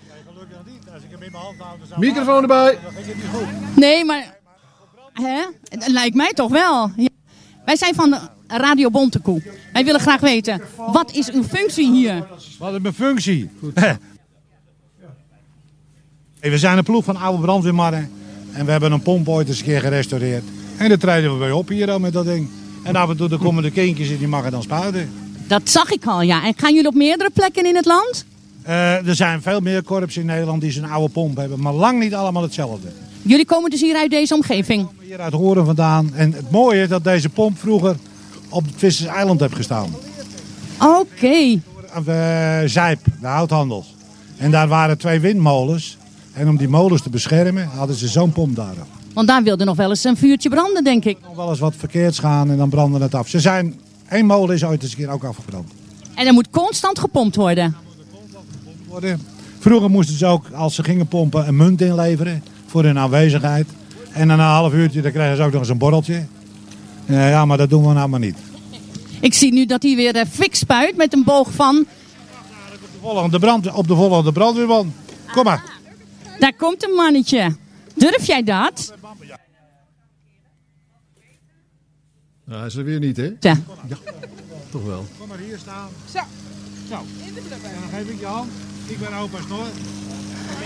Microfoon erbij. Nee, maar... Hè? Lijkt mij toch wel. Ja. Wij zijn van de Radio Bontekoe. Wij willen graag weten, wat is uw functie hier? Wat is mijn functie? Hey, we zijn een ploeg van oude brandweermannen. En we hebben een pomp ooit eens een keer gerestaureerd. En daar treden we bij op hier dan met dat ding. En af en toe dan komen de kindjes en die mogen dan spuiten. Dat zag ik al, ja. En gaan jullie op meerdere plekken in het land? Eh, er zijn veel meer korps in Nederland die zo'n oude pomp hebben. Maar lang niet allemaal hetzelfde. Jullie komen dus hier uit deze omgeving? Hier uit Horen vandaan. En het mooie is dat deze pomp vroeger op het Vissers Eiland heeft gestaan. Oké. Of, eh, Zijp, de houthandel. En daar waren twee windmolens. En om die molens te beschermen hadden ze zo'n pomp daar. Want daar wilde nog wel eens een vuurtje branden, denk ik. Nog wel eens wat verkeerds gaan en dan brandde het af. Ze zijn, één molen is ooit eens een keer ook afgebrand. En er moet constant gepompt worden. worden. Vroeger moesten ze ook, als ze gingen pompen, een munt inleveren voor hun aanwezigheid. En na een half uurtje dan kregen ze ook nog eens een borreltje. Ja, maar dat doen we nou maar niet. Ik zie nu dat hij weer eh, fik spuit met een boog van... De volgende brand, op de volgende brandweerman. Kom maar. Daar komt een mannetje. Durf jij dat? Nou, hij is er weer niet, hè? Ja. Toch wel. Kom maar hier staan. Zo. Zo. En dan geef ik je hand. Ik ben opa Snor.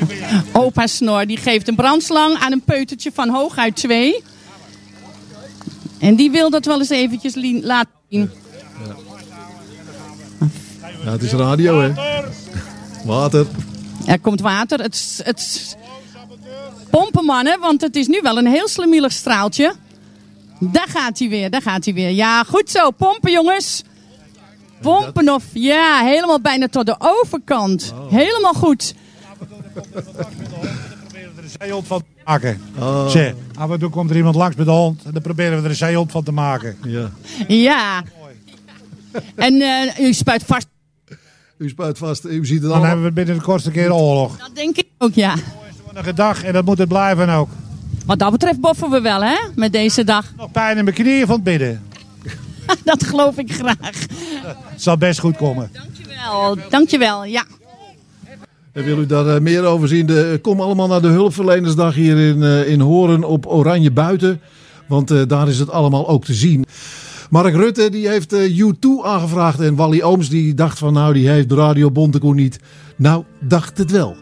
Ik ben jij. Opa Snor die geeft een brandslang aan een peutertje van hooguit twee. En die wil dat wel eens eventjes laten zien. Ja, het is radio, hè? Water. Er komt water. Het, het pompen mannen, want het is nu wel een heel slemielig straaltje. Daar gaat hij weer, daar gaat hij weer. Ja, goed zo. Pompen jongens. Pompen of ja, helemaal bijna tot de overkant. Helemaal goed. er een zeehond van te maken. Zeg, af en toe komt er iemand langs met de hond en dan proberen we er een zeehond van te maken. Ja. Ja. En eh, u spuit vast. U spuit vast. U ziet het Dan allemaal. hebben we binnen de kortste keer oorlog. Dat denk ik ook, ja. Een dag en dat moet het blijven ook. Wat dat betreft boffen we wel, hè? Met deze dag. Nog pijn in mijn knieën van het bidden. dat geloof ik graag. Het zal best goed komen. Dankjewel, dankjewel, ja. En wil u daar eh, meer over zien? De, kom allemaal naar de hulpverlenersdag hier in, eh, in Horen op Oranje Buiten. Want eh, daar is het allemaal ook te zien. Mark Rutte die heeft eh, U2 aangevraagd. En Wally Ooms die dacht van nou die heeft Radio Bontekoe niet. Nou, dacht het wel.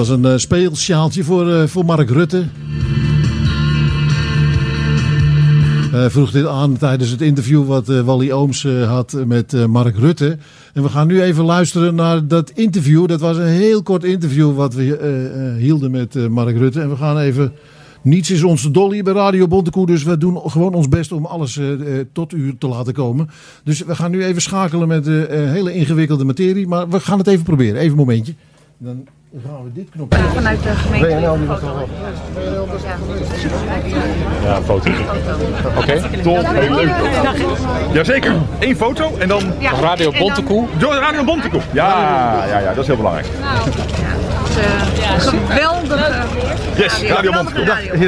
Was een eh, speelsjaaltje voor, eh, voor Mark Rutte. Hij vroeg dit aan tijdens het interview wat eh, Wally Ooms had met Mark Rutte. En we gaan nu even luisteren naar dat interview. Dat was een heel kort interview wat we hielden met Mark Rutte. En we gaan even... Niets is onze dolly bij Radio Bontekoe, dus we doen gewoon ons best om alles tot u te laten komen. Dus we gaan nu even schakelen met eh, hele ingewikkelde materie, maar we gaan het even proberen. Even een momentje. Dan gaan we dit knopje. Vanuit de gemeente. WNL die was al op. Ja, een foto. Oké, top. Heel leuk. Jazeker. Eén foto en dan... Ja. Radio Bontekoe. Door Radio Bontekoe. Ja, ja, ja, dat is heel belangrijk. Geweldige Yes, Radio Bontekoe.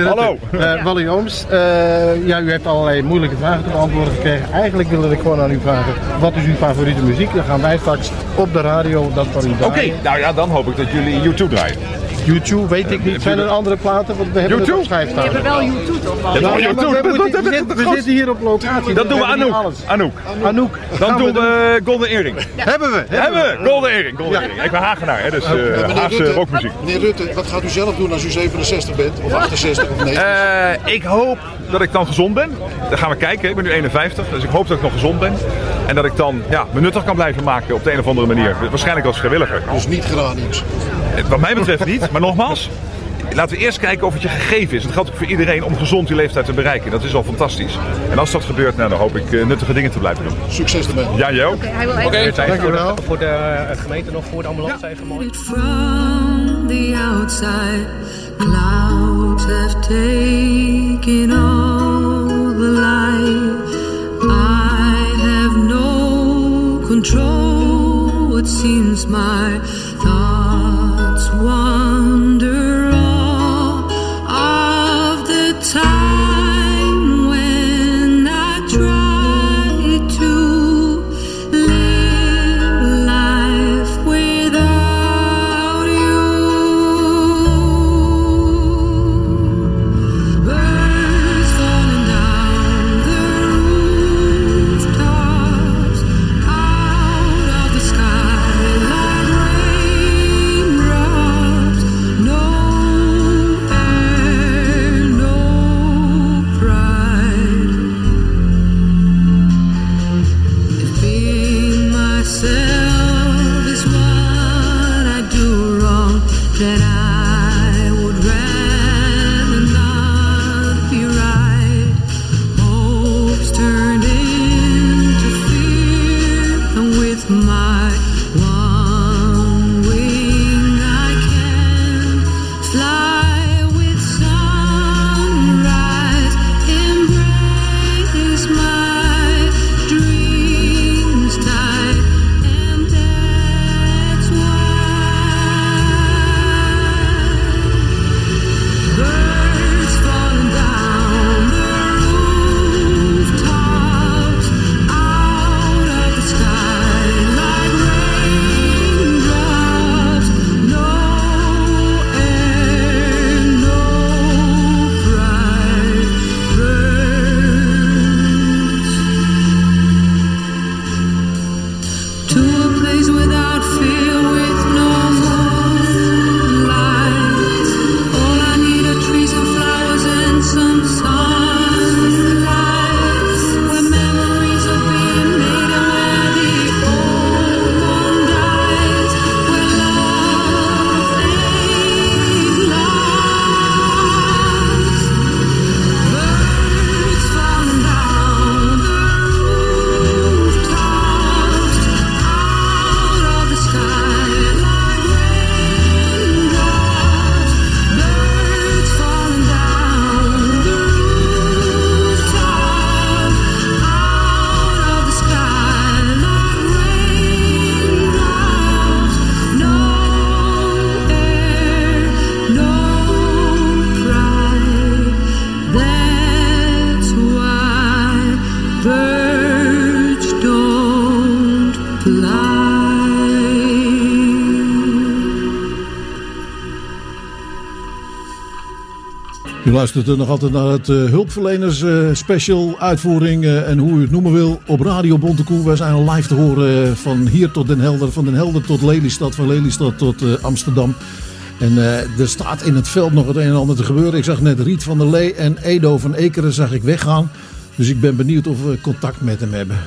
Hallo. Eh, Wally Ooms, eh, ja, u hebt allerlei moeilijke vragen te beantwoorden gekregen. Eigenlijk wilde ik gewoon aan u vragen, wat is uw favoriete muziek? Dan gaan wij straks op de radio dat van u Oké, draaien. nou ja, dan hoop ik dat jullie YouTube draaien. YouTube weet ik niet. Zijn er andere platen? Want we hebben het YouTube? op schijf staan. We hebben wel YouTube toch? Ja, Ja, we, zitten- we zitten hier op locatie. Dat doen we Anouk. alles. Anouk. Anouk. Dan doen doen. we Golden Earring. Hebben we. Hebben we. Golden Earring. Golden Earring. Ik ben Hagenaar, hè, dus Eh, uh, meneer Haagse Rutte, rockmuziek. Meneer Rutte, wat gaat u zelf doen als u 67 bent? Of 68 of 90? Eh, ik hoop dat ik dan gezond ben. Dan gaan we kijken. Ik ben nu 51, dus ik hoop dat ik nog gezond ben. En dat ik dan ja, me nuttig kan blijven maken op de een of andere manier. Waarschijnlijk als vrijwilliger. Dus niet geraniums? Wat mij betreft niet, maar nogmaals. Laten we eerst kijken of het je gegeven is. Dat geldt ook voor iedereen om gezond die leeftijd te bereiken. Dat is al fantastisch. En als dat gebeurt, nou, dan hoop ik eh, nuttige dingen te blijven doen. Succes ermee. Ja, jij ook. Hij wil Oké, even... dankjewel. Voor de eh, gemeente nog voor de ambulance even mooi. From the outside, clouds have taken all the light. I have no control. It seems my U luistert er nog altijd naar het eh, hulpverleners eh, special uitvoering eh, en hoe u het noemen wil op Radio Bontekoe. Wij zijn live te horen van hier tot Den Helder, van Den Helder tot Lelystad, van Lelystad tot Amsterdam. En er staat in het veld nog het een en ander te gebeuren. Ik zag net Riet van der Lee en Edo van Ekeren zag ik weggaan. Dus ik ben benieuwd of we contact met hem hebben.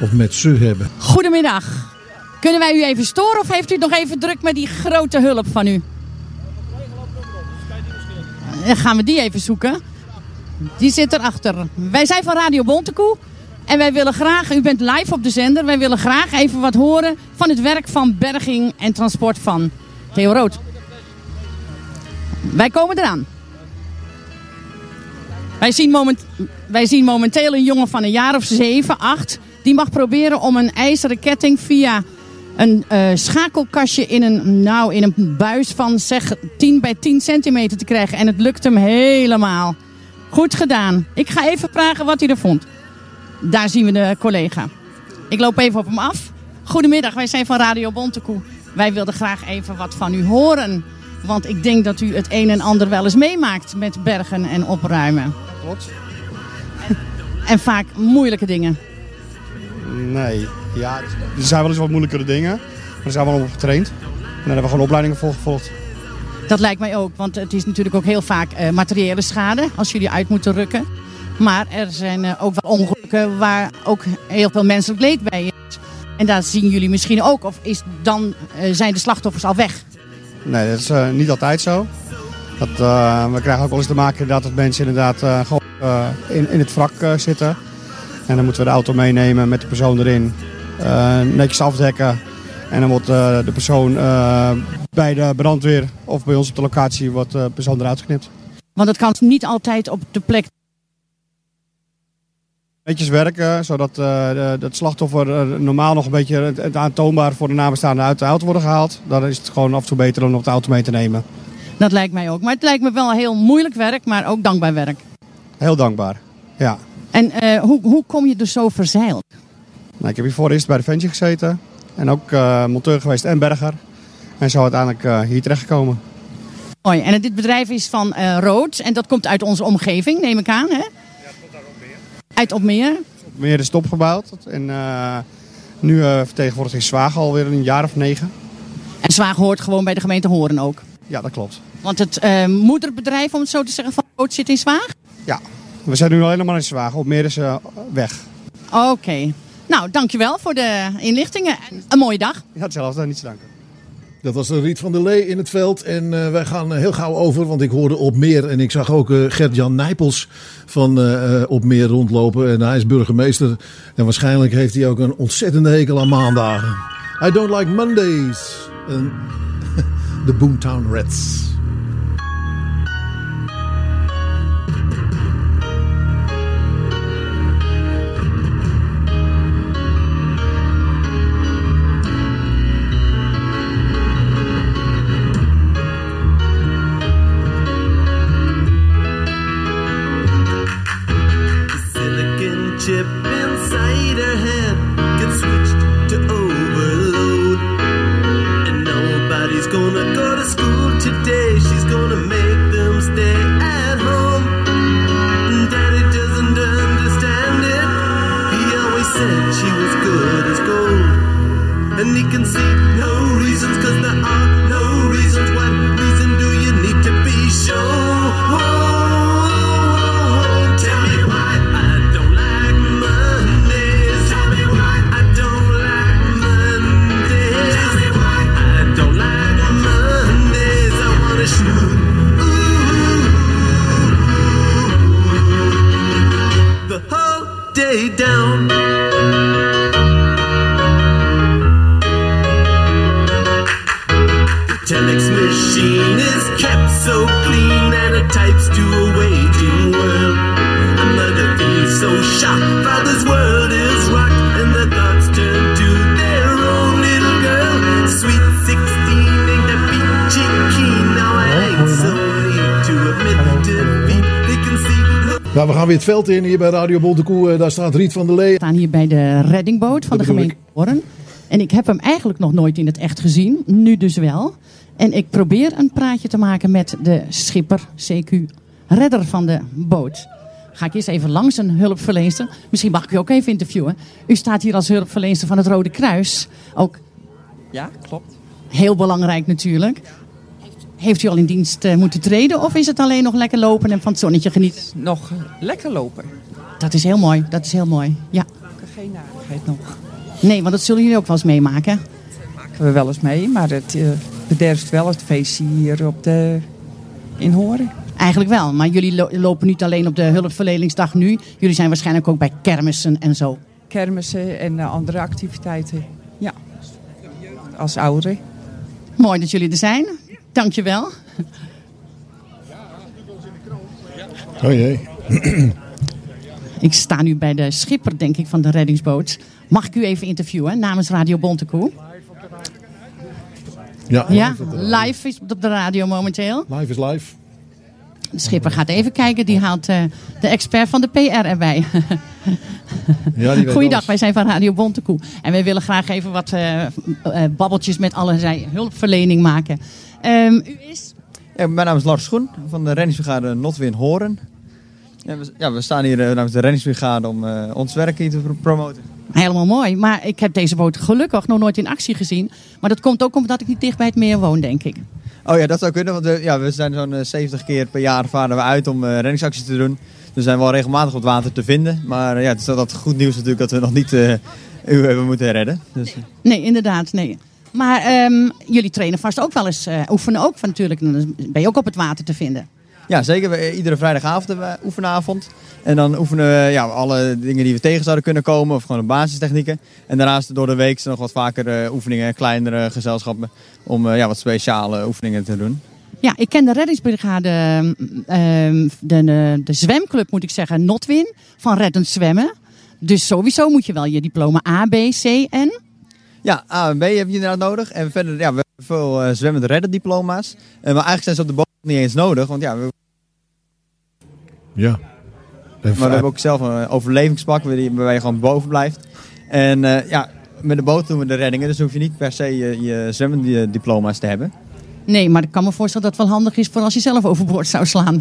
Of met ze hebben. Goedemiddag. Kunnen wij u even storen of heeft u het nog even druk met die grote hulp van u? Dan gaan we die even zoeken. Die zit erachter. Wij zijn van Radio Bontekoe. En wij willen graag, u bent live op de zender, wij willen graag even wat horen van het werk van berging en transport van Theo Rood. Wij komen eraan. Wij zien, moment, wij zien momenteel een jongen van een jaar of zeven, acht. Die mag proberen om een ijzeren ketting via een eh, schakelkastje in een, nou, in een buis van zeg 10 bij 10 centimeter te krijgen. En het lukt hem helemaal. Goed gedaan. Ik ga even vragen wat hij er vond. Daar zien we de collega. Ik loop even op hem af. Goedemiddag, wij zijn van Radio Bontekoe. Wij wilden graag even wat van u horen. Want ik denk dat u het een en ander wel eens meemaakt met bergen en opruimen. Klopt. En vaak moeilijke dingen. Nee. Ja, er zijn wel eens wat moeilijkere dingen. Maar daar zijn we al op getraind. En daar hebben we gewoon opleidingen voor gevolgd. Dat lijkt mij ook, want het is natuurlijk ook heel vaak eh, materiële schade als jullie uit moeten rukken. Maar er zijn eh, ook wel ongelukken waar ook heel veel menselijk leed bij is. En daar zien jullie misschien ook, of is dan, eh, zijn de slachtoffers al weg? Nee, dat is niet altijd zo. Dat, we krijgen ook wel eens te maken dat mensen inderdaad gewoon in, in het wrak zitten. En dan moeten we de auto meenemen met de persoon erin. eh, netjes afdekken. En dan wordt eh, de persoon eh, bij de brandweer of bij ons op de locatie wordt de persoon eruit geknipt. Want het kan niet altijd op de plek. Netjes werken, zodat de, het slachtoffer normaal nog een beetje het, het aantoonbaar voor de nabestaanden uit de auto worden gehaald. Dan is het gewoon af en toe beter om nog de auto mee te nemen. Dat lijkt mij ook. Maar het lijkt me wel heel moeilijk werk, maar ook dankbaar werk. Heel dankbaar. Ja. En eh, hoe, hoe kom je er zo verzeild? Nou, ik heb hiervoor eerst bij de Ventje gezeten. En ook eh, monteur geweest en berger. En zo uiteindelijk eh, hier terechtgekomen. Mooi. En dit bedrijf is van eh Rood en dat komt uit onze omgeving, neem ik aan. Hè? Uit Opmeer. Meer is het opgebouwd. En eh, nu uh, vertegenwoordigt in Zwaag alweer een jaar of negen. En Zwaag hoort gewoon bij de gemeente Horen ook. Ja, dat klopt. Want het eh, moederbedrijf, om het zo te zeggen, van Rood zit in Zwaag? Ja, we zijn nu alleen nog maar in Zwaag. Op meer is eh, weg. Oké. Nou, dankjewel voor de inlichtingen. En Een mooie dag. Ja, hetzelfde. Niets te danken. Dat was Riet van der Lee in het veld. En eh, wij gaan eh, heel gauw over, want ik hoorde op meer. En ik zag ook eh, Gert-Jan Nijpels van eh, eh, op meer rondlopen. En hij is burgemeester. En waarschijnlijk heeft hij ook een ontzettende hekel aan maandagen. I don't like Mondays. En de Boomtown Reds. Veld in hier bij Radio Bontekoe. Eh, Daar staat Riet van der Lee. We staan hier bij de reddingboot van de gemeente Horen. En ik heb hem eigenlijk nog nooit in het echt gezien. Nu dus wel. En ik probeer een praatje te maken met de schipper, CQ, redder van de boot. Ga ik eerst even langs een hulpverlener. Misschien mag ik u ook even interviewen. U staat hier als hulpverlener van het Rode Kruis. Ook Ja, klopt. heel belangrijk natuurlijk. Heeft, u al in dienst eh, moeten treden of is het alleen nog lekker lopen en van het zonnetje genieten? Nog lekker lopen. Dat is heel mooi, dat is heel mooi. Ja. Geen narigheid nog. Nee, want dat zullen jullie ook wel eens meemaken. Maken we wel eens mee, maar het eh, bederft wel het feestje hier op de... in Horen. Eigenlijk wel, maar jullie lo- lopen niet alleen op de hulpverleningsdag nu. Jullie zijn waarschijnlijk ook bij kermissen en zo. Kermissen en eh, andere activiteiten. Ja. Als ouderen. Mooi dat jullie er zijn. Dankjewel. Oh jee. Ik sta nu bij de schipper, denk ik, van de reddingsboot. Mag ik u even interviewen namens Radio Bontekoe? Ja, Ja, live is op de radio momenteel. Live is live. De schipper gaat even kijken. Die haalt eh, de expert van de PR erbij. Ja, die Goeiedag, wij zijn van Radio Bontekoe. En wij willen graag even wat eh, babbeltjes met allerlei hulpverlening maken. Ehm, u is? Ja, mijn naam is Lars Schoen van de reddingsbrigade Notwin Horen. Ja, we, ja, we staan hier eh, namens de reddingsbrigade om eh, ons werk hier te pro- promoten. Helemaal mooi. Maar ik heb deze boot gelukkig nog nooit in actie gezien. Maar dat komt ook omdat ik niet dicht bij het meer woon, denk ik. Oh ja, dat zou kunnen, want we, ja, we zijn zo'n eh, 70 keer per jaar varen we uit om eh, reddingsacties te doen. Dus we zijn wel regelmatig op het water te vinden. Maar eh, ja, het is altijd goed nieuws natuurlijk dat we nog niet eh, u hebben moeten redden. Dus, eh, Nee, inderdaad, nee. Maar ehm, jullie trainen vast ook wel eens, eh, oefenen ook van natuurlijk. Dan ben je ook op het water te vinden. Ja, zeker. We, iedere vrijdagavond hebben we oefenavond. En dan oefenen we ja, alle dingen die we tegen zouden kunnen komen. Of gewoon de basistechnieken. En daarnaast door de week zijn nog wat vaker eh, oefeningen. Kleinere gezelschappen. Om eh, ja, wat speciale oefeningen te doen. Ja, ik ken de reddingsbrigade, ehm, ehm, de, de, de zwemclub moet ik zeggen, Notwin, van reddend zwemmen. Dus sowieso moet je wel je diploma A, B, C en... Ja, A en B heb je inderdaad nodig. En verder, ja, we hebben veel eh zwemmend redden diploma's. Eh, maar eigenlijk zijn ze op de boot niet eens nodig. Want ja, we, Ja. maar we hebben ook zelf een overlevingspak waar je- gewoon boven blijft. En eh, ja, met de boot doen we de reddingen. Dus hoef je niet per se je, je zwemmende diploma's te hebben. Nee, maar ik kan me voorstellen dat het wel handig is voor als je zelf overboord zou slaan.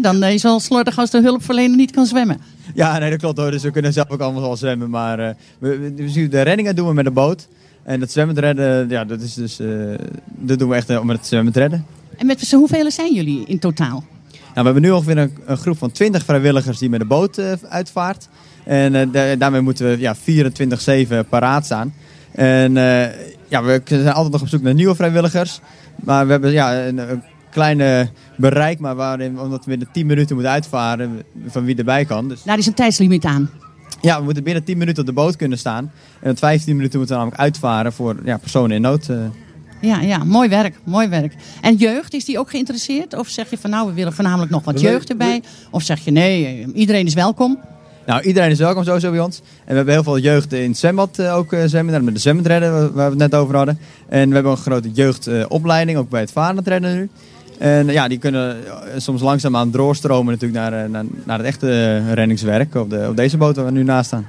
Dan is het wel slordig als de hulpverlener niet kan zwemmen. Ja, nee, dat klopt hoor. Dus we kunnen zelf ook allemaal wel zwemmen. Maar eh, we, we- de reddingen doen we met de boot. En het zwemmen redden, ja, dat is dus, eh, dat doen we echt eh, met het zwemmen redden. En met hoeveel zijn jullie in totaal? Nou, we hebben nu ongeveer een, een groep van 20 vrijwilligers die met de boot uitvaart. En da- daarmee moeten we ja, 24-7 paraat staan. En ja, we zijn altijd nog op zoek naar nieuwe vrijwilligers. Maar we hebben ja, een, een kleine bereik, maar waarin, omdat we binnen 10 minuten moeten uitvaren van wie erbij kan. Dus Daar is een tijdslimiet aan. ja, we moeten binnen 10 minuten op de boot kunnen staan. En met 15 minuten moeten we namelijk uitvaren voor ja, personen in nood. eh. Ja, ja, mooi werk, mooi werk. En jeugd, is die ook geïnteresseerd? Of zeg je van nou, we willen voornamelijk nog wat jeugd erbij? Of zeg je nee, eh, iedereen is welkom? Nou, iedereen is welkom sowieso bij ons. En we hebben heel veel jeugd in het zwembad eh, ook eh, zwemmen. Met de zwembadredden waar we het net over hadden. En we hebben een grote jeugdopleiding, ook bij het varenredden nu. En ja, die kunnen eh, soms langzaamaan doorstromen natuurlijk naar, naar, naar het echte reddingswerk op, de, op deze boot waar we nu naast staan.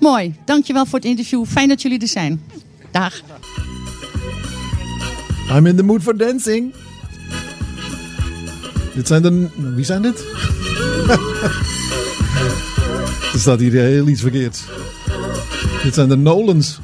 Mooi, dankjewel voor het interview. Fijn dat jullie er zijn. Dag. I'm in the mood for dancing. Dit zijn de... Wie zijn dit? er staat hier heel iets verkeerd. Dit zijn de Nolans.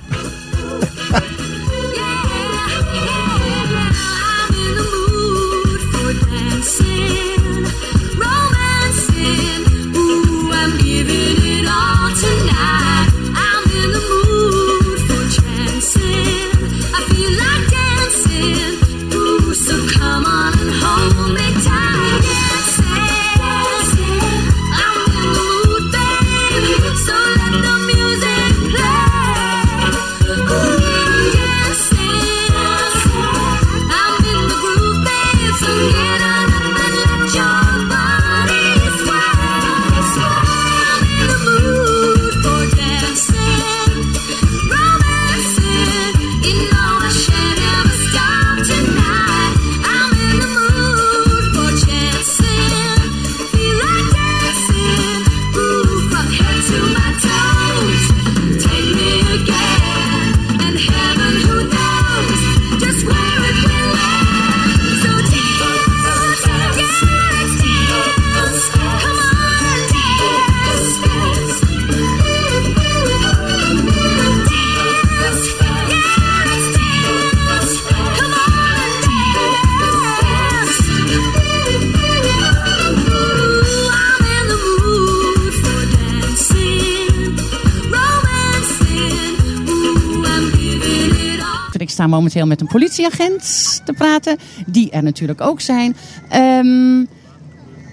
Momenteel met een politieagent te praten, die er natuurlijk ook zijn. Ehm,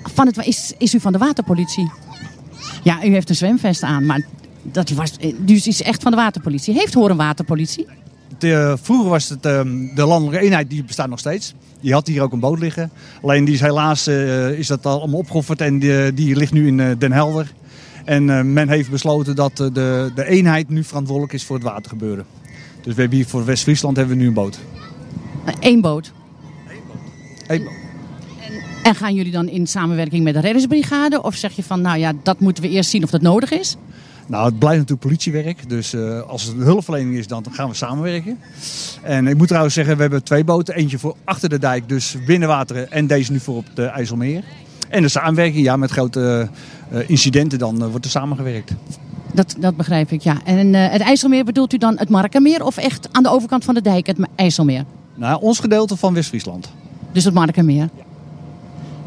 van het, is, is u van de waterpolitie? Ja, u heeft een zwemvest aan, maar dat was, dus is echt van de waterpolitie. Heeft Horen waterpolitie? De- vroeger was het ehm, de landelijke eenheid, die bestaat nog steeds. Die had hier ook een boot liggen. Alleen die is helaas eh, is dat allemaal opgeofferd en die, die ligt nu in eh, Den Helder. En eh, men heeft besloten dat eh, de, de eenheid nu verantwoordelijk is voor het watergebeuren. Dus we hebben hier voor West-Friesland hebben we nu een boot. Eén boot. Eén boot. En gaan jullie dan in samenwerking met de reddingsbrigade? Of zeg je van, nou ja, dat moeten we eerst zien of dat nodig is? Nou, het blijft natuurlijk politiewerk. Dus eh, als het hulpverlening is, dan gaan we samenwerken. En ik moet trouwens zeggen, we hebben twee boten. Eentje voor achter de dijk, dus binnenwateren. En deze nu voor op de IJsselmeer. En de samenwerking, ja, met grote eh, incidenten dan eh, wordt er samengewerkt. Dat, dat begrijp ik, ja. En eh, het IJsselmeer bedoelt u dan het Markenmeer of echt aan de overkant van de dijk het IJsselmeer? Nou, ons gedeelte van West-Friesland. Dus het Markenmeer.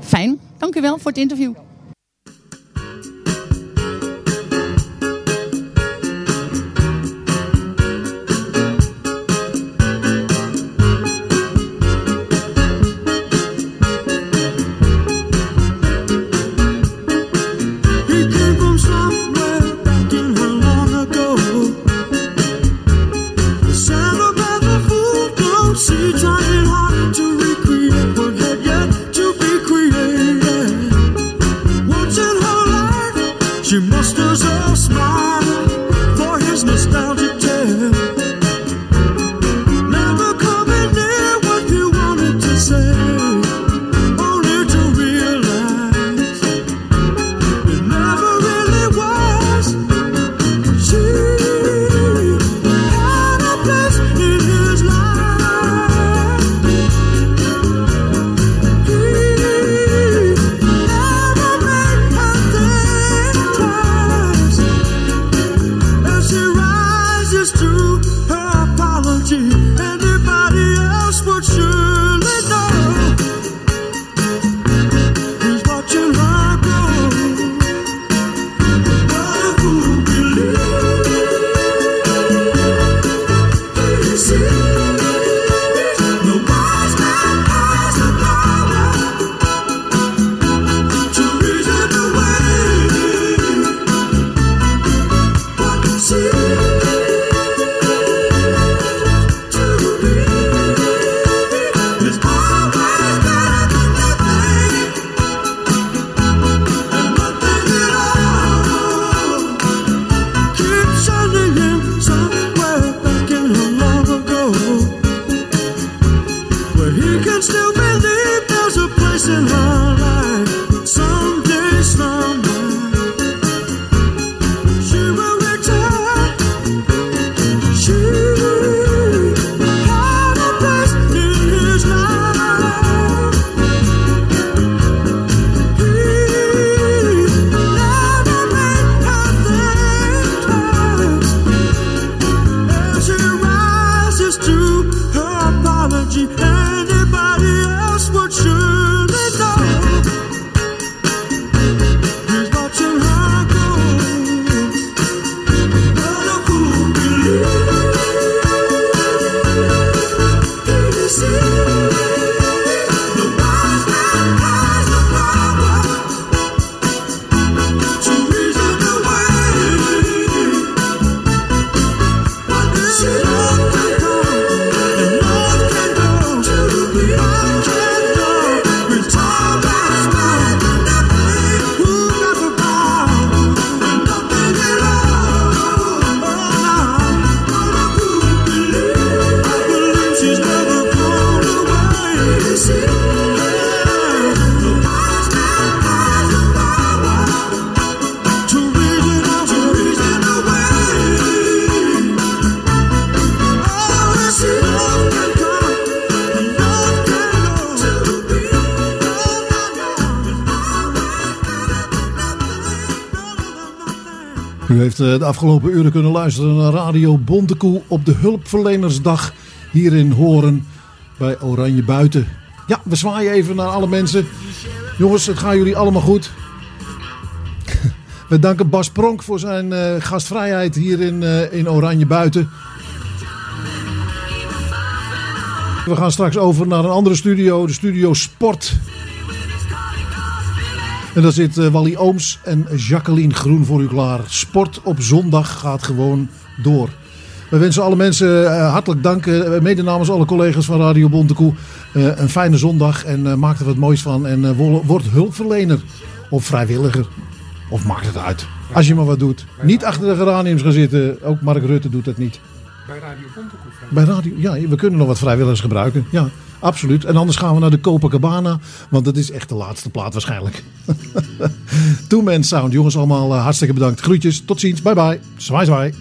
Fijn, dank u wel voor het interview. There's a smile. Eh, de afgelopen uren kunnen luisteren naar Radio Bontekoe op de Hulpverlenersdag hier in Horen bij Oranje Buiten. Ja, we zwaaien even naar alle mensen. Jongens, het gaat jullie allemaal goed. We danken Bas Pronk voor zijn eh, gastvrijheid hier in, eh, in Oranje Buiten. We gaan straks over naar een andere studio, de studio Sport. En daar zit eh, Wally Ooms en Jacqueline Groen voor u klaar. Sport op zondag gaat gewoon door. We wensen alle mensen eh, hartelijk dank, eh, mede namens alle collega's van Radio Bontekoe. een fijne zondag en maak er wat moois van. En wo- word hulpverlener of vrijwilliger. Of maakt het uit. Als je maar wat doet. Niet achter de geraniums gaan zitten. Ook Mark Rutte doet dat niet. Bij Radio Bontekoe. Bij radio, ja, we kunnen nog wat vrijwilligers gebruiken. Ja, absoluut. En anders gaan we naar de Copacabana, want dat is echt de laatste plaat waarschijnlijk. Two Man Sound. Jongens, allemaal eh, hartstikke bedankt. Groetjes, tot ziens, bye bye. Zwaai zwaai.